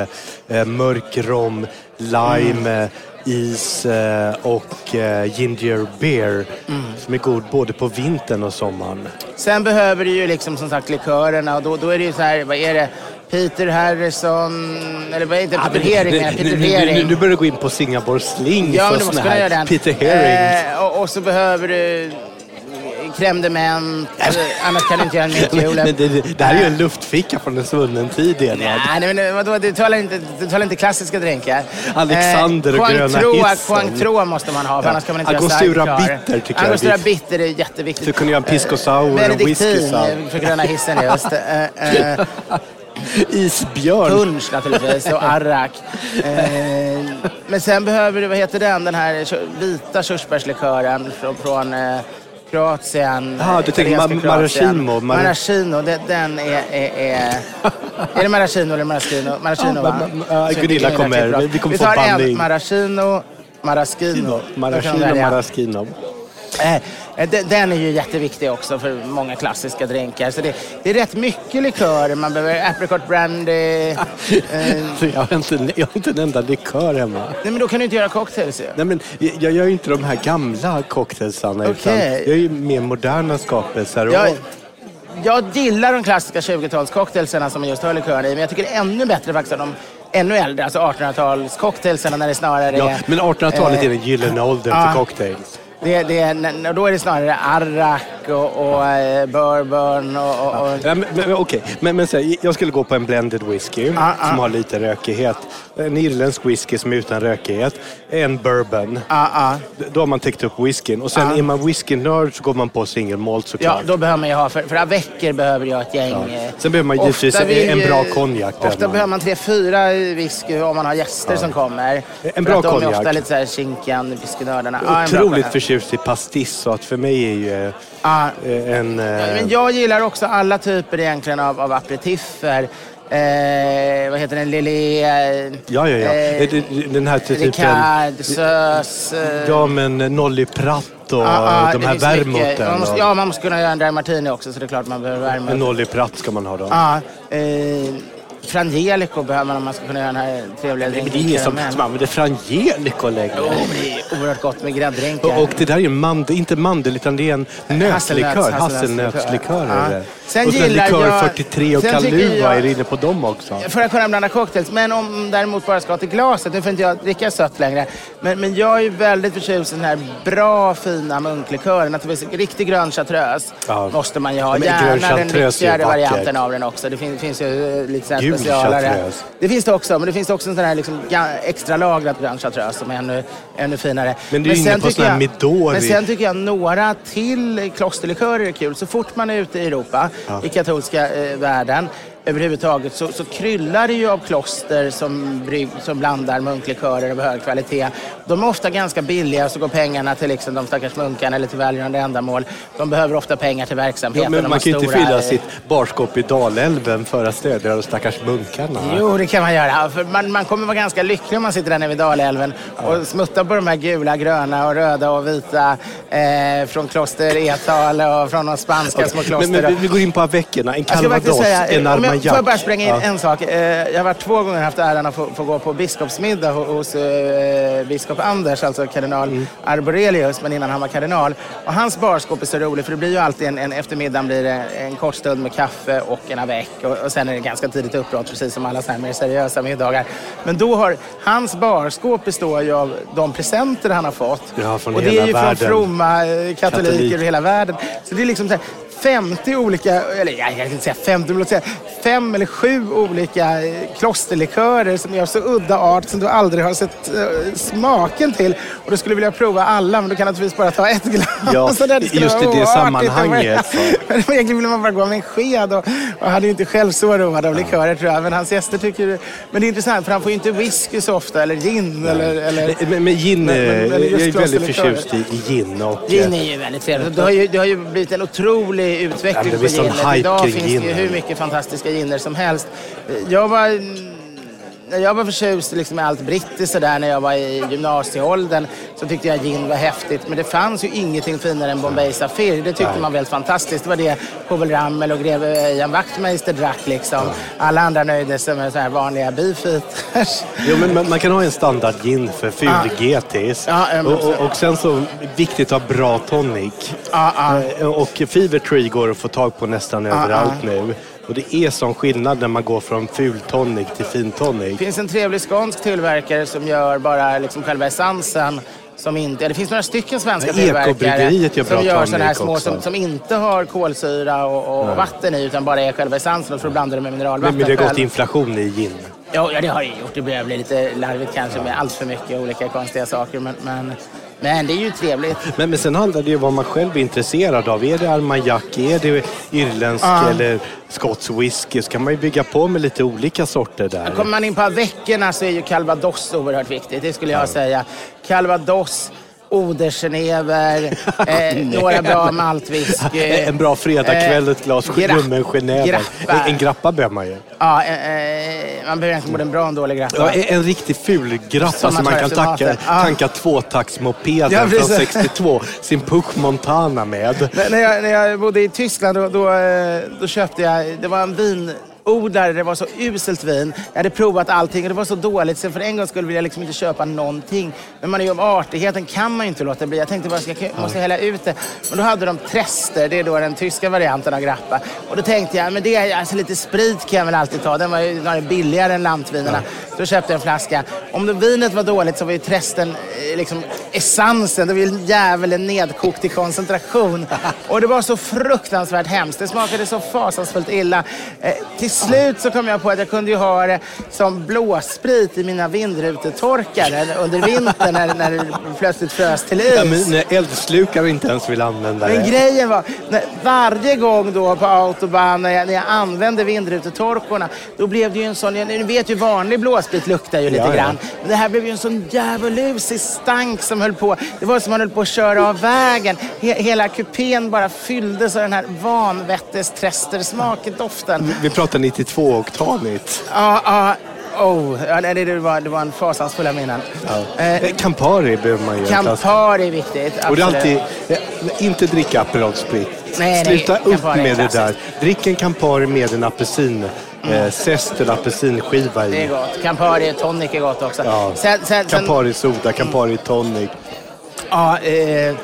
eh, mörk rom, lime, Mm. is eh, och eh, ginger beer. Mm. Som är god både på vintern och sommaren. Sen behöver du ju liksom som sagt likörerna och då, då är det ju så här, vad är det? Peter Harrison, eller vad är det? Peter Hering menar jag, Peter nu, nu, Hering. nu, nu börjar du gå in på Singapore Slings Ja, men du måste här göra den. Peter Herring. Eh, och, och så behöver du crème de menthe. Annars kan du inte göra en mint men, julep. men det, det här är ju en luftficka från en svunnen tid Edvard. Nej, nej, men vadå, du talar inte, du talar inte klassiska drinkar. Alexander och gröna hissen. Cointreau måste man ha, för Ja. annars kan man inte Angostura göra sidecar. bitter tycker jag Angostura bitter är jätteviktigt. Så kunde ha en pisco sour och Benediktin whisky sour. för gröna hissen just. Eh, eh, Isbjörn. punsch naturligtvis och arrak. Eh, men sen behöver du, vad heter den, den här vita körsbärslikören från, från eh, Kroatien. Ja, du tänker ma- maraschino, mar- Maraschino, det, den är... är, är är det maraschino eller maraschino? Maraschino Ja, va? jag Gunilla kommer. Vi kommer Vi få tar en maraschino, maraschino. Vi Maraschino, maraschino. Eh, den, den är ju jätteviktig också för många klassiska drinkar. Så det, det är rätt mycket likör. Man behöver apricot brandy. eh, jag, har inte, jag har inte en enda likör hemma. nej, men då kan du inte göra cocktails ju. Nej, men jag, gör ju inte de här gamla cocktailsarna Okej. jag är ju mer moderna skapelser. Jag, jag gillar de klassiska 20-talscocktailsarna som man just har likören i. Men jag tycker det är ännu bättre faktiskt de ännu äldre, alltså 1800-talscocktailsarna när det snarare ja, är... men 1800-talet är eh, den gyllene åldern för cocktails. Det, det, då är det snarare arrak och, och eh, bourbon och... och, och... Ja, men, men, okej, men, men här, jag skulle gå på en blended whisky Ah, ah. som har lite rökighet. En irländsk whisky som är utan rökighet. En bourbon. Ja, ja. Då har man täckt upp whiskyn. Och sen Ah. är man whiskynörd så går man på single malt såklart. Ja, då behöver man ju ha, för, för avecker behöver jag ett gäng. eh, Sen behöver man givetvis vill en bra konjak. Ofta man. behöver man tre, fyra whisky om man har gäster som kommer. En bra att de är konjak. ofta lite så här kinkan, whiskynördarna. Ja, Otroligt konjak. Förtjust i pastiss så att för mig är ju Ja. eh, en... eh, Men jag gillar också alla typer egentligen av, av aperitiffer. Eh, vad heter den? Lili... Eh, Ja, ja, ja. eh, Den här typen... Ricard, Sös... Eh, Ja, men eh, Nolly Pratt och ja, ja, de här och- ja, man måste kunna göra en dry martini också så det är klart man behöver värme. En Nolly Pratt ska man ha då. Ja, eh, Frangelico behöver man om man ska kunna göra den här trevliga Men drinken. det är ingen som, som använder Frangelico längre. Jo, det är oerhört gott med grädddrinkar. Och, och det där är ju mandel, inte mandel utan det är en nötlikör. Hasselnöts- Hasselnötslikör Ja. Sen och gillar likör jag- 43 och jag- är inne på dem också? För att kunna blanda cocktails. Men om däremot bara ska till glaset, nu får inte jag dricka sött längre. Men, men jag är ju väldigt förtjust i den här bra fina munklikören. Naturligtvis riktig grön chartreuse Ja. måste man ju ha. Men Gärna den vackert. varianten av den också. Det finns, finns ju eh, lite chartreuse. Det finns det också, men det finns också en sån här liksom extra lagrad grön chartreuse som är ännu, ännu finare. Men du är inne på sån här Midori. Men sen tycker jag några till klosterlikörer är kul. Så fort man är ute i Europa, i katolska eh, världen, överhuvudtaget så, så kryllar det ju av kloster som, som blandar munklikörer av hög kvalitet. De är ofta ganska billiga så går pengarna till liksom de stackars munkarna eller till välgörande ändamål. De behöver ofta pengar till Ja, verksamheten. men De man kan ju inte stora, fylla sitt barskåp i Dalälven för att stödja de stackars munkarna. Jo, det kan man göra. För man, man kommer vara ganska lycklig om man sitter där nere vid Dalälven och smuttar på de här gula, gröna och röda och vita eh, från kloster Etal och från de spanska små kloster. Men, men vi- går in på aveckorna. En calvados, en om jag, armagnac. får jag bara spränga in Ja. en sak? Eh, jag har varit två gånger haft äran att få, få gå på biskopsmiddag ho- hos eh, biskop Anders, alltså kardinal Mm. Arborelius, men innan han var kardinal. Och hans barskåp är så roligt för det blir ju alltid en, en eftermiddag blir det en kort stund med kaffe och en avec och, och sen är det ganska tidigt uppbrott precis som alla så här mer seriösa middagar. Men då har, hans barskåp består ju av de presenter han har fått. Ja, och det är ju världen. från fromma eh, katoliker Katolik. över hela världen. Så det är liksom så här, 50 olika, eller jag kan inte säga 50, men låt säga fem eller sju olika eh, klosterlikörer som är av så udda art som du aldrig har sett eh, smaken till. Och du skulle vilja prova alla, men du kan naturligtvis bara ta ett glas. Ja, Så där, skulle just i det sammanhanget. Men Egentligen ville man bara gå med en sked och, och hade ju inte själv så road av likörer tror jag. Men hans gäster tycker... Men det är intressant för han får ju inte whisky så ofta eller gin eller... eller Men, men gin, Men- men- eh, jag är väldigt förtjust i, gin. Och, Gin är ju väldigt trevligt. Det har ju, det har ju blivit en otrolig Ja, utveckling det på ginet. Idag finns det hur mycket fantastiska giner som helst. Jag var... Jag var förtjust liksom i allt brittiskt sådär när jag var i gymnasieåldern så tyckte jag gin var häftigt. Men det fanns ju ingenting finare än Bombay Sapphire. Det tyckte man var helt fantastiskt. Det var det Povel Ramel och greve Ian Wachtmeister drack liksom. Alla andra nöjde sig med så här vanliga beefeaters. Jo, men man, man kan ha en standard gin för ful GTs. Ja, och, och, och sen så viktigt att ha bra tonic. Eh, Och Fever Tree går att få tag på nästan överallt nu. Och det är sån skillnad när man går från ful tonic till fin tonic. Det finns en trevlig skånsk tillverkare som gör bara liksom själva essensen. Som inte, det finns några stycken svenska Ja, tillverkare gör som gör sådana här små som, som inte har kolsyra och, och vatten i utan bara är själva essensen och så blandar du med mineralvatten men det har gått inflation i gin. Ja, ja, det har det gjort. Det börjar bli lite larvigt kanske med allt för mycket olika konstiga saker. Men, men, men det är ju trevligt. Men, men sen handlar det ju om vad man själv är intresserad av. Är det armagnac, är det irländsk Ja. eller skotsk whisky så kan man ju bygga på med lite olika sorter där. Kommer man in på veckorna så är ju calvados oerhört viktigt. Det skulle jag säga. Calvados, Odergenever, eh, några bra maltwhisky. En bra fredagkväll, ett glas Eh, ljummen genever. En, en grappa behöver man ju. Ja, eh, eh, man behöver egentligen både en bra och en dålig grappa. Ja, en, en riktig ful grappa Som man man kan tanka. Ja. tanka tvåtaktsmopeden Ja, från precis. 62, sin Puch Montana med. När- jag, när jag bodde i Tyskland då, då, eh, då köpte jag, det var en vinodlare, det var så uselt vin. Jag hade provat allting och det var så dåligt så för en gång skulle vill jag liksom inte köpa någonting. Men man är ju av artigheten kan man ju inte låta bli. Jag tänkte bara, jag måste hälla ut det. Men då hade de Trester, det är då den tyska varianten av grappa. Och då tänkte jag, men det är alltså lite sprit kan jag väl alltid ta. Den var ju den billigare än lantvinerna. Då köpte jag en flaska. Om det vinet var dåligt så var ju tresten eh, liksom essensen. Det var ju djävulen nedkokt i koncentration. Och det var så fruktansvärt hemskt. Det smakade så fasansfullt illa. Eh, till slut så kom jag på att jag kunde ju ha det som blåsprit i mina vindrutetorkare under vintern när, när det plötsligt frös till is. Ja, men när eldslukare inte ens vill använda Men det. grejen var, när, varje gång då på autobahn när jag, när jag använde vindrutetorkarna, då blev det ju en sån, ni vet ju vanlig blåsprit luktar ju lite Ja, ja. grann. Men det här blev ju en sån djävulusig stank som höll på, det var som man höll på att köra av vägen. He, hela kupén bara fylldes av den här vanvettesträstersmaken, doften. Vi pratar 92-oktanigt. Ja, ja, oh, ja, nej, det, var, det var en fasansfulla minnen. Ja. Eh, Eh, Campari behöver man ju. Campari är viktigt, Och det är absolut. alltid, eh, inte dricka Aperol Sprit. Nej, nej, Sluta upp med det där. Drick en Campari med en apelsin, eh, zest eller apelsinskiva Det är i. gott. Campari tonic är gott också. Ja. Sen, sen, sen, Campari soda, Campari tonic. ja, eh,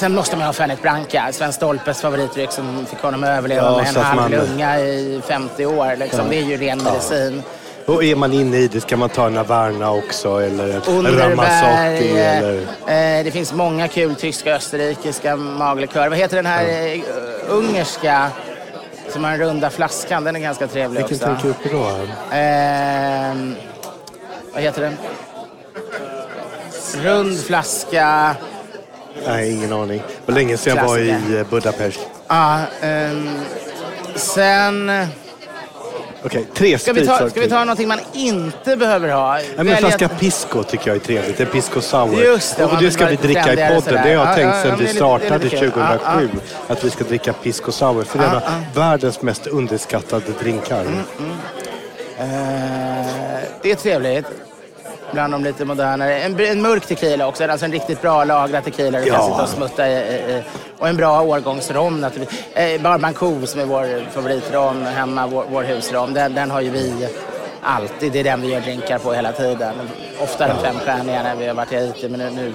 sen måste man ha Fernet Branca, Sven Stolpes favoritdryck som fick honom att överleva Ja, med en halv man- lunga i 50 år. Liksom. Det är ju ren medicin. Och är man inne i det ska man ta en Averna också eller Underberg, Ramazzotti eh, eller... eh, det finns många kul tyska österrikiska maglikörer. Vad heter den här eh, ungerska som har den runda flaskan? Den är ganska trevlig Vilken också. tänker du på då? Ehm, vad heter den? Rund flaska. Nej, ingen aning. Var länge sedan jag var i eh, Budapest. Ja, ehm, sen... Okej, tre Ska vi, ta, ska vi ta någonting man inte behöver ha? Nej, men Välja- flaska Pisco tycker jag är trevligt. En Pisco Sour. Just det, och man det vill ska vara vi lite dricka i trendigare podden. sådär. Det har jag Ja, tänkt ja, sedan vi men det är lite- det är startade lite kul. 2007. Ja, Att vi ska dricka Pisco Sour. För det är en av världens mest underskattade drinkar. Mm, Eh, det är trevligt. Bland de lite modernare. En, en mörk tequila också. Alltså en riktigt bra lagrad tequila du kan Ja. sitta och smutta i. i. Och en bra årgångsrom naturligtvis. Eh, Barbancourt som är vår favoritrom hemma, vår, vår husrom. Den, den har ju vi alltid. Det är den vi gör drinkar på hela tiden. Ofta den femstjärniga när vi har varit i Haiti. Men nu, nu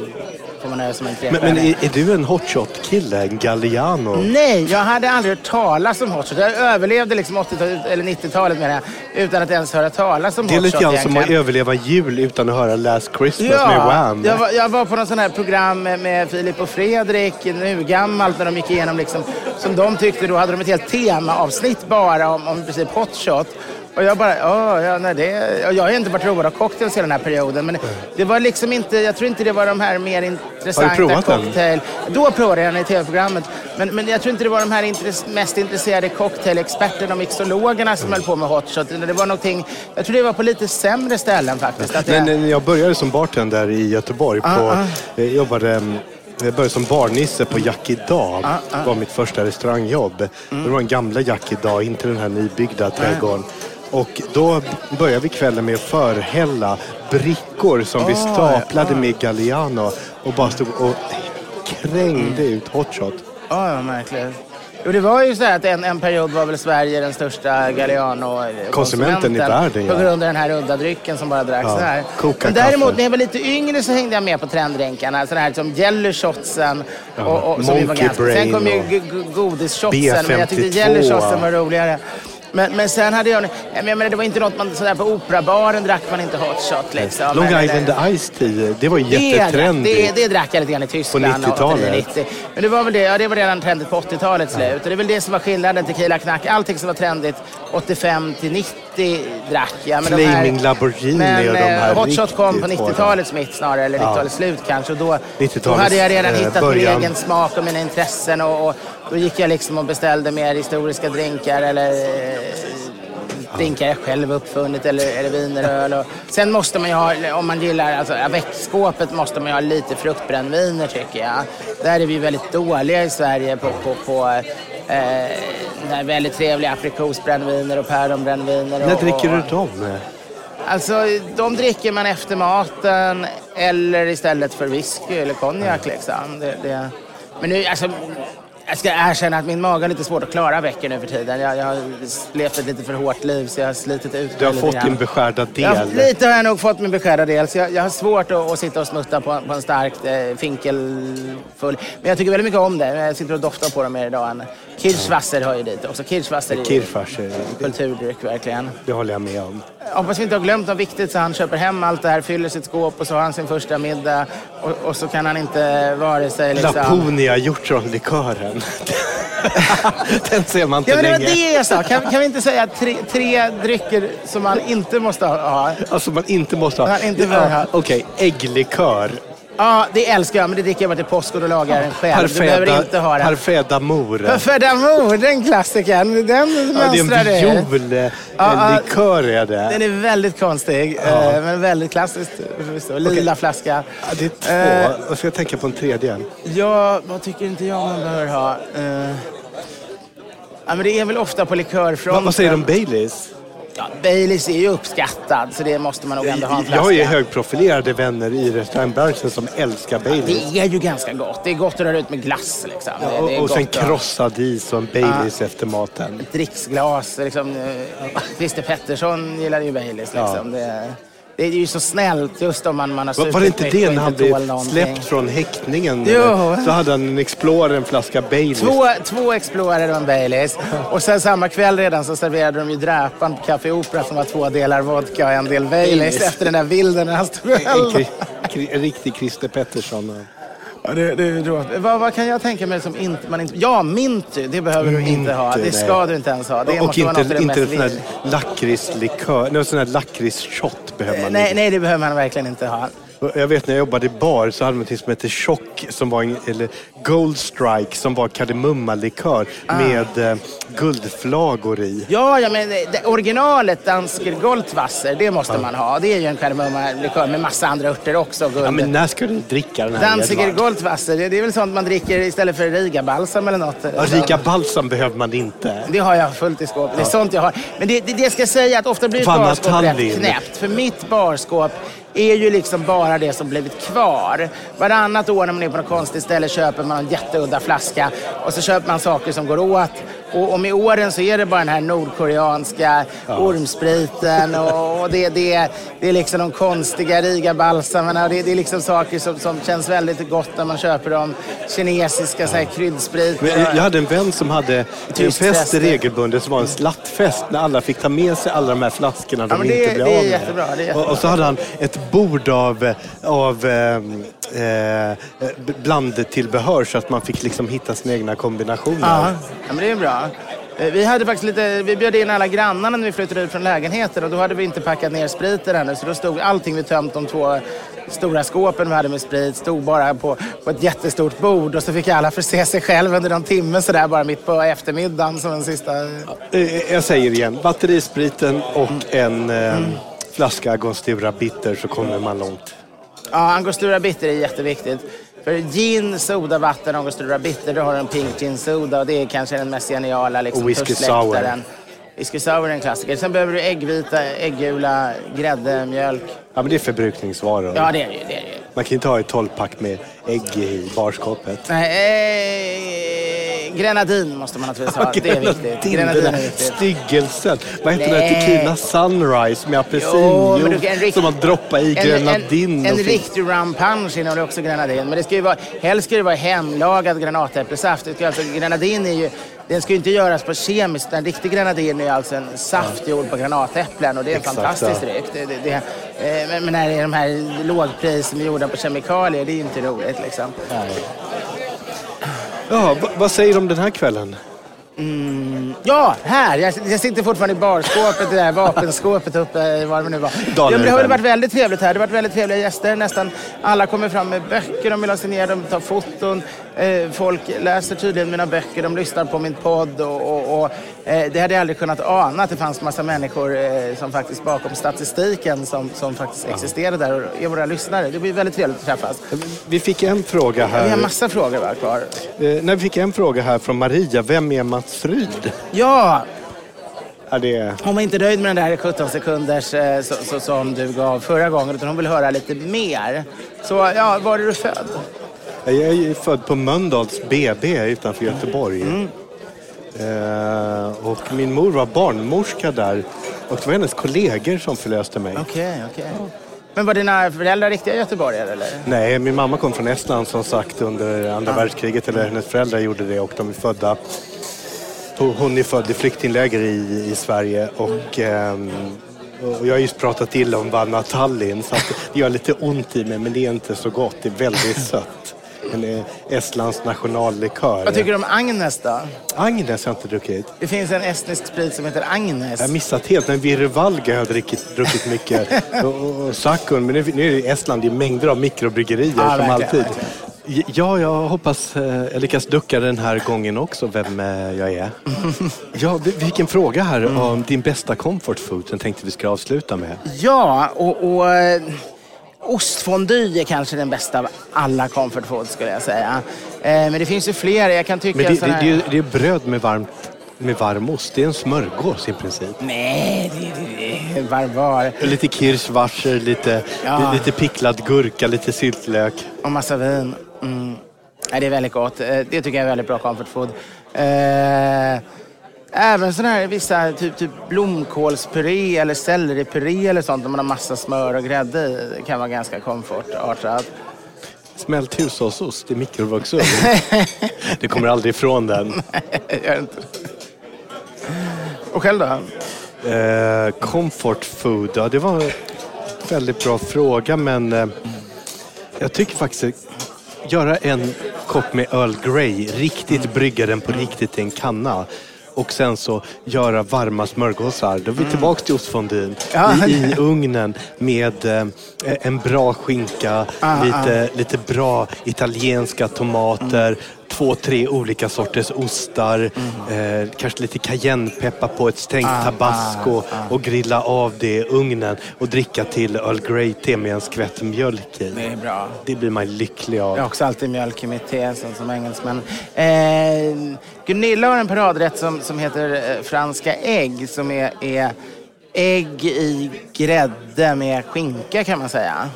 får man med en Men, men är, är du en hotshot-kille? En Galliano? Nej, jag hade aldrig hört talas om hotshot. Jag överlevde liksom 80 eller 90-talet menar jag, utan att ens höra talas om Det är hotshot lite grann som att överleva jul utan att höra Last Christmas med Wham. jag var, jag var på något sånt här program med, med Filip och Fredrik, nu gammalt, när de gick igenom liksom, som de tyckte, då hade de ett helt temaavsnitt bara om, om i princip hotshot. Och jag bara, "Ja, ja, nej, det, jag har inte varit road av cocktails hela den här perioden. Men det var liksom inte, jag tror inte det var de här mer intressanta provat den? cocktail... Då provade jag den i tv-programmet. Men, men jag tror inte det var de här intress, mest intresserade cocktailexperterna och mixologerna som höll på med hotshot. Det var någonting, jag tror det var på lite sämre ställen faktiskt. Att Men när jag började som bartender i Göteborg. På, Ah, ah. Jag jobbade mm, jag började som barnisse på Jack idag. Ah, Det var mitt första restaurangjobb. Mm. Det var den gamla Jack idag, inte den här nybyggda trädgården. Och då började vi kvällen med att förhälla brickor som vi Ah, staplade med Galliano och bara stod och krängde Mm. ut hotshot. Ja, ja, märkligt. Jo, det var ju så att en, en period var väl Sverige den största Galliano-konsumenten. i världen, ja. På grund av den här udda drycken som bara dracks Ja, här. koka Men däremot kaffe. när jag var lite yngre så hängde jag med på trenddrinkarna. Sådana här som Jelly Shotsen. Och, och, som ju var Monkey ganska, sen Brain kom ju godisshotsen. Men jag tyckte B52. Jelly Shotsen var roligare. Men, men sen hade jag... Jag menar, det var inte något man... Sådär på operabaren drack man inte hot shot liksom. Long Eller- Island Ice Tea, det var ju det, jättetrendigt. det, det drack jag lite grann i Tyskland. På 90-talet. 89, 90. Men det var väl det, ja, det var redan trendigt på 80-talets slut. Och det är väl det som var skillnaden. Tequila knack, allting som var trendigt 85 till 90 drack jag. Men de Flaming Lamborghini men, och de här eh, Hot shot kom på riktigt 90-talets mitt snarare, eller 90-talets slut kanske. Och då, då 90-talets, hade jag redan eh, hittat början. min egen smak och mina intressen. Och, och då gick jag liksom och beställde mer historiska drinkar eller eh, drinkar jag själv uppfunnit eller, eller viner och öl. Och sen måste man ju ha, om man gillar, alltså växtskåpet måste man ju ha lite fruktbrännviner tycker jag. Där är vi väldigt dåliga i Sverige på, på, på eh, väldigt trevliga aprikosbrännviner och päronbrännviner. När dricker du dem? Alltså, de dricker man efter maten eller istället för whisky eller konjak liksom. Det, det. Men nu, alltså, jag ska erkänna att min mage har lite svårt att klara veckor nu för tiden. Jag, jag har levt ett lite för hårt liv så jag har slitit ut Du har mig fått din beskärda del. lite har jag nog fått min beskärda del. Så jag, jag har svårt att, att sitta och smutta på, på en starkt eh, finkelfull. Men jag tycker väldigt mycket om det. Jag sitter och doftar på dem mer idag. än- Kirschwasser hör ju dit också. Kirschwasser är Kirchwasser, kulturdryck verkligen. det håller jag med om. hoppas vi inte har glömt något viktigt så han köper hem allt det här, fyller sitt skåp och så har han sin första middag och, och så kan han inte vare sig liksom... Laponia hjortronlikören. Den ser man inte Ja, men det var det jag sa. Kan, kan vi inte säga tre, tre drycker som man inte måste ha? Alltså man inte måste ha. Man inte. Okej, ägglikör. Ja, det älskar jag, men det dricker jag bara till påsk och då lagar jag den själv. Du behöver inte ha den. Parfait d'amour. Parfait d'amour, den klassikern. Den Ja, det är mönstrar en du. viollikör är det. Den är väldigt konstig, eh, men väldigt förvisso. Lila flaska. Ja, det är två. Så jag tänka på en tredje. Ja, vad tycker inte jag man bör ha? Eh, ja, men det är väl ofta på likörfronten. Vad, vad säger du om Baileys? Ja, Baileys är ju uppskattad, så det måste man nog ändå ha en Jag flaska. har ju högprofilerade vänner i restaurangbranschen som älskar Baileys. Det är ju ganska gott. Det är gott att röra ut med glass. Liksom. Är och, och sen krossad is och en Baileys efter maten. Ett dricksglas. Liksom, eh, Christer Pettersson gillar ju Baileys. Liksom. Det, det är ju så snällt just om man, man har Var, var det inte supit det när han blev släppt från häktningen? Jo. Så hade han en Explorer, en flaska Baileys. Två, två Explorer och en Baileys. Och sen samma kväll redan så serverade de ju Dräpan på Café Opera som var två delar vodka och en del Baileys efter den där bilden när han stod och En, kri- kri- en riktig Christer Pettersson. Ja, det, det är roligt. vad, vad kan jag tänka mig som inte, man inte... Ja, Minty. Det behöver du inte ha. Det nej. ska du inte ens ha. Det och inte, det inte sån här lakritslikör, sån här lakritsshot behöver man Nej, inte. nej, det behöver man verkligen inte ha. Jag vet när jag jobbade i bar så hade man något som hette Chock, som var en, eller Gold Strike som var kardemummalikör Ah. med eh, guldflagor i. Ja, ja men det, originalet Dansker Goldwasser, det måste man ha. Det är ju en kardemummalikör med massa andra örter också. Guld. Ja, men när ska du dricka den här Edvard? Goldwasser, det, det är väl sånt man dricker istället för Riga-balsam eller något. Ja, Riga balsam behöver man inte. Det har jag fullt i skåpet. Det är sånt jag har. Men det, det, det ska jag säga att ofta blir ett barskåp rätt knäppt. För mitt barskåp är ju liksom bara det som blivit kvar. Varannat år när man är på något konstigt ställe köper man en jätteudda flaska och så köper man saker som går åt. Och, och med åren så är det bara den här nordkoreanska ormspriten och, och det, det, det är liksom de konstiga Riga-balsamerna det, det är liksom saker som, som känns väldigt gott när man köper dem. Kinesiska så här, kryddspriter. Men jag jag hade en vän som hade en fest regelbundet som var en slattfest när alla fick ta med sig alla de här flaskorna de men det- inte blev av med. jättebra, det är jättebra. Och, och så hade han ett bord av, av eh, eh, blandtillbehör så att man fick liksom hitta sina egna kombinationer. Ja, ja men det är bra. Eh, Vi, hade faktiskt lite, vi bjöd in alla grannarna när vi flyttade ut från lägenheten och då hade vi inte packat ner spriten ännu så då stod allting vi tömt de två stora skåpen vi hade med sprit stod bara på, på ett jättestort bord och så fick alla förse sig själv under någon timme sådär bara mitt på eftermiddagen som en sista... Eh, Jag säger igen, batterispriten och en eh, flaska Agostura Bitter så kommer man långt. Ja, Angostura Bitter är jätteviktigt. För gin, soda, vatten, Angostura Bitter, då har du en pink gin soda och det är kanske den mest geniala liksom, Och whisky tuschläktaren. Whisky sour är en klassiker. Sen behöver du äggvita, äggula, grädde, mjölk. Ja, men det är förbrukningsvaror. Ja, det är det ju. Det är det. Man kan inte ha ett 12-pack med ägg i barskåpet. Nej, eh, grenadin måste man naturligtvis ha. Det är viktigt. Grenadin, är där viktigt. styggelsen. Vad heter den? Nej. Tequila Sunrise med apelsinjuice som man droppar i grenadin. En, en, en riktig rum punch innehåller också grenadin. Men det ska ju vara, helst ska det vara hemlagad granatäppelsaft. Alltså, grenadin är ju, den ska ju inte göras på kemiskt. En riktig grenadin är alltså en saft gjord på granatäpplen och det är en Exakt, fantastisk ja. dryck. Det, det, det, eh, men, men när det är de här lågpris som är gjorda på kemikalier, det är ju inte roligt liksom. Ja, va- vad säger du om den här kvällen? Ja, här! Jag, jag sitter fortfarande i barskåpet, det där vapenskåpet uppe, var det nu var. Ja, men det har ju varit väldigt trevligt här. Det har varit väldigt trevliga gäster. Nästan alla kommer fram med böcker de vill ha signerade, de tar foton. Eh, folk läser tydligen mina böcker, de lyssnar på min podd. Och, och, och, det hade jag aldrig kunnat ana att det fanns massa människor eh, som faktiskt bakom statistiken som, som faktiskt existerar där och är våra lyssnare. Det blir väldigt trevligt att träffas. Vi fick en fråga Vi har här. massa frågor va, kvar. Eh, när vi fick en fråga här från Maria. Vem är Mats Ryd? Ja, Ja, det. Hon var inte nöjd med den där 17 sekunders eh, så, så, som du gav förra gången utan hon vill höra lite mer. Så ja, var är du född? Jag är född på Mölndals BB utanför Göteborg. Mm. Eh, och min mor var barnmorska där. Och det var hennes kollegor som förlöste mig. Okej, okej. Men var dina föräldrar riktiga göteborgare eller? Nej, min mamma kom från Estland som sagt under andra världskriget. Eller hennes föräldrar gjorde det och de är födda. Hon är född i flyktingläger i, i Sverige och, ehm, Och jag har just pratat illa om Vanna Tallinn så det gör lite ont i mig men det är inte så gott. Det är väldigt sött. Eh, Estlands nationallikör. Vad tycker du om Agnes då? Agnes har jag inte druckit. Det finns en estnisk sprit som heter Agnes. Jag har missat helt, men Virvalga har jag druckit, druckit mycket. och, och, Sakun, men nu, nu är det Estland, det är mängder av mikrobryggerier Ja, som verkligen, alltid. verkligen. Ja, jag hoppas eh, jag lyckas ducka den här gången också, vem eh, jag är. ja, vi- vilken fråga här om din bästa comfort food som tänkte vi ska avsluta med. Ja, och, och ostfondy är kanske den bästa av alla comfort foods skulle jag säga. Eh, men det finns ju fler. Jag kan tycka Men det, sån det, det, är- det är bröd med, varmt, med varm ost. Det är en smörgås i princip. Nej, det, det, det är barbar. Lite kirschwasser, lite, Ja. lite picklad gurka, lite syltlök. Och massa vin. Mm. Nej, det är väldigt gott. Eh, Det tycker jag är väldigt bra comfort food. Eh, även sån här vissa typ, typ blomkålspuré eller selleripuré eller sånt där man har massa smör och grädde i. Kan vara ganska komfortartat. Smält hushållsost i mikrovågsugn. du kommer aldrig ifrån den. Gör det inte. Och själv då? Eh, comfort food, ja det var en väldigt bra fråga men eh, jag tycker faktiskt göra en kopp med Earl Grey, riktigt brygga den på riktigt i en kanna och sen så göra varma smörgåsar. Då är vi tillbaks till ostfondyn Ja. i, i ugnen med eh, en bra skinka, Ah, lite, lite bra italienska tomater, två, tre olika sorters ostar, eh, kanske lite cayennepeppar på ett stängt Ah, tabasco ah, ah. och grilla av det i ugnen och dricka till Earl Grey-te med en skvätt mjölk i. Det är bra. Det blir man lycklig av. Jag har också alltid mjölk i mitt te som, som engelsman. Eh, Gunilla har en paradrätt som, som heter eh, franska ägg som är, är ägg i grädde med skinka kan man säga.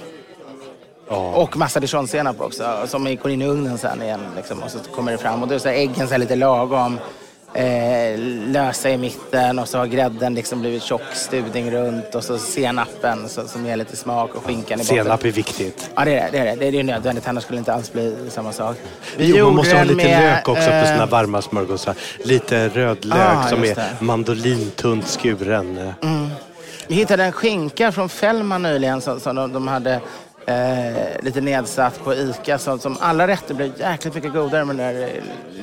Och massa dijonsenap också som går in i ugnen sen igen liksom, och så kommer det fram och då är så äggen så lite lagom eh, lösa i mitten och så har grädden liksom blivit tjock stuvning runt och så senapen så, som ger lite smak och skinkan i botten. Senap är viktigt. Ja, det är det. Det är, det. det är nödvändigt, annars skulle det inte alls bli samma sak. Vi Jo, man måste ha lite med, lök också på eh, sina varma smörgåsar. Lite rödlök Ah, som är det. mandolintunt skuren. Vi hittade en skinka från Fällman nyligen som, som de, de hade eh, lite nedsatt på ICA. Som, som alla rätter blev jäkligt mycket godare med den där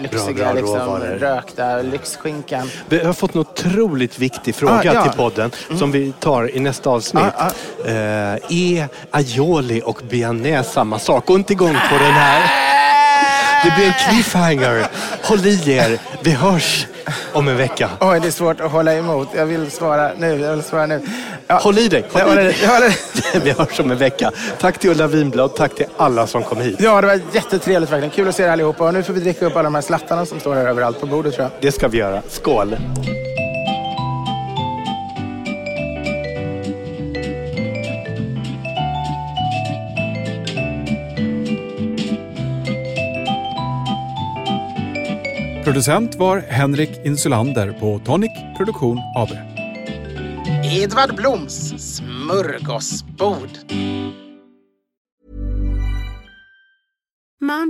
lyxiga bra liksom, råvaror. rökta lyxskinkan. Vi har fått en otroligt viktig fråga Ah, ja. Mm. till podden som vi tar i nästa avsnitt. Ah, Eh, är aioli och bearnaise samma sak? Gå inte igång på den här. Det blir en cliffhanger. Håll i er. Vi hörs om en vecka. Oj, det är svårt att hålla emot. Jag vill svara nu. Jag vill svara nu. Ja. Håll i dig. Håll i dig. jag håller. Vi hörs om en vecka. Tack till Ulla Winblad. Tack till alla som kom hit. Ja, det var jättetrevligt verkligen. Kul att se er allihopa. Och nu får vi dricka upp alla de här slattarna som står här överallt på bordet tror jag. Det ska vi göra. Skål. Producent var Henrik Insulander på Tonic Produktion AB. Edvard Bloms smörgåsbord.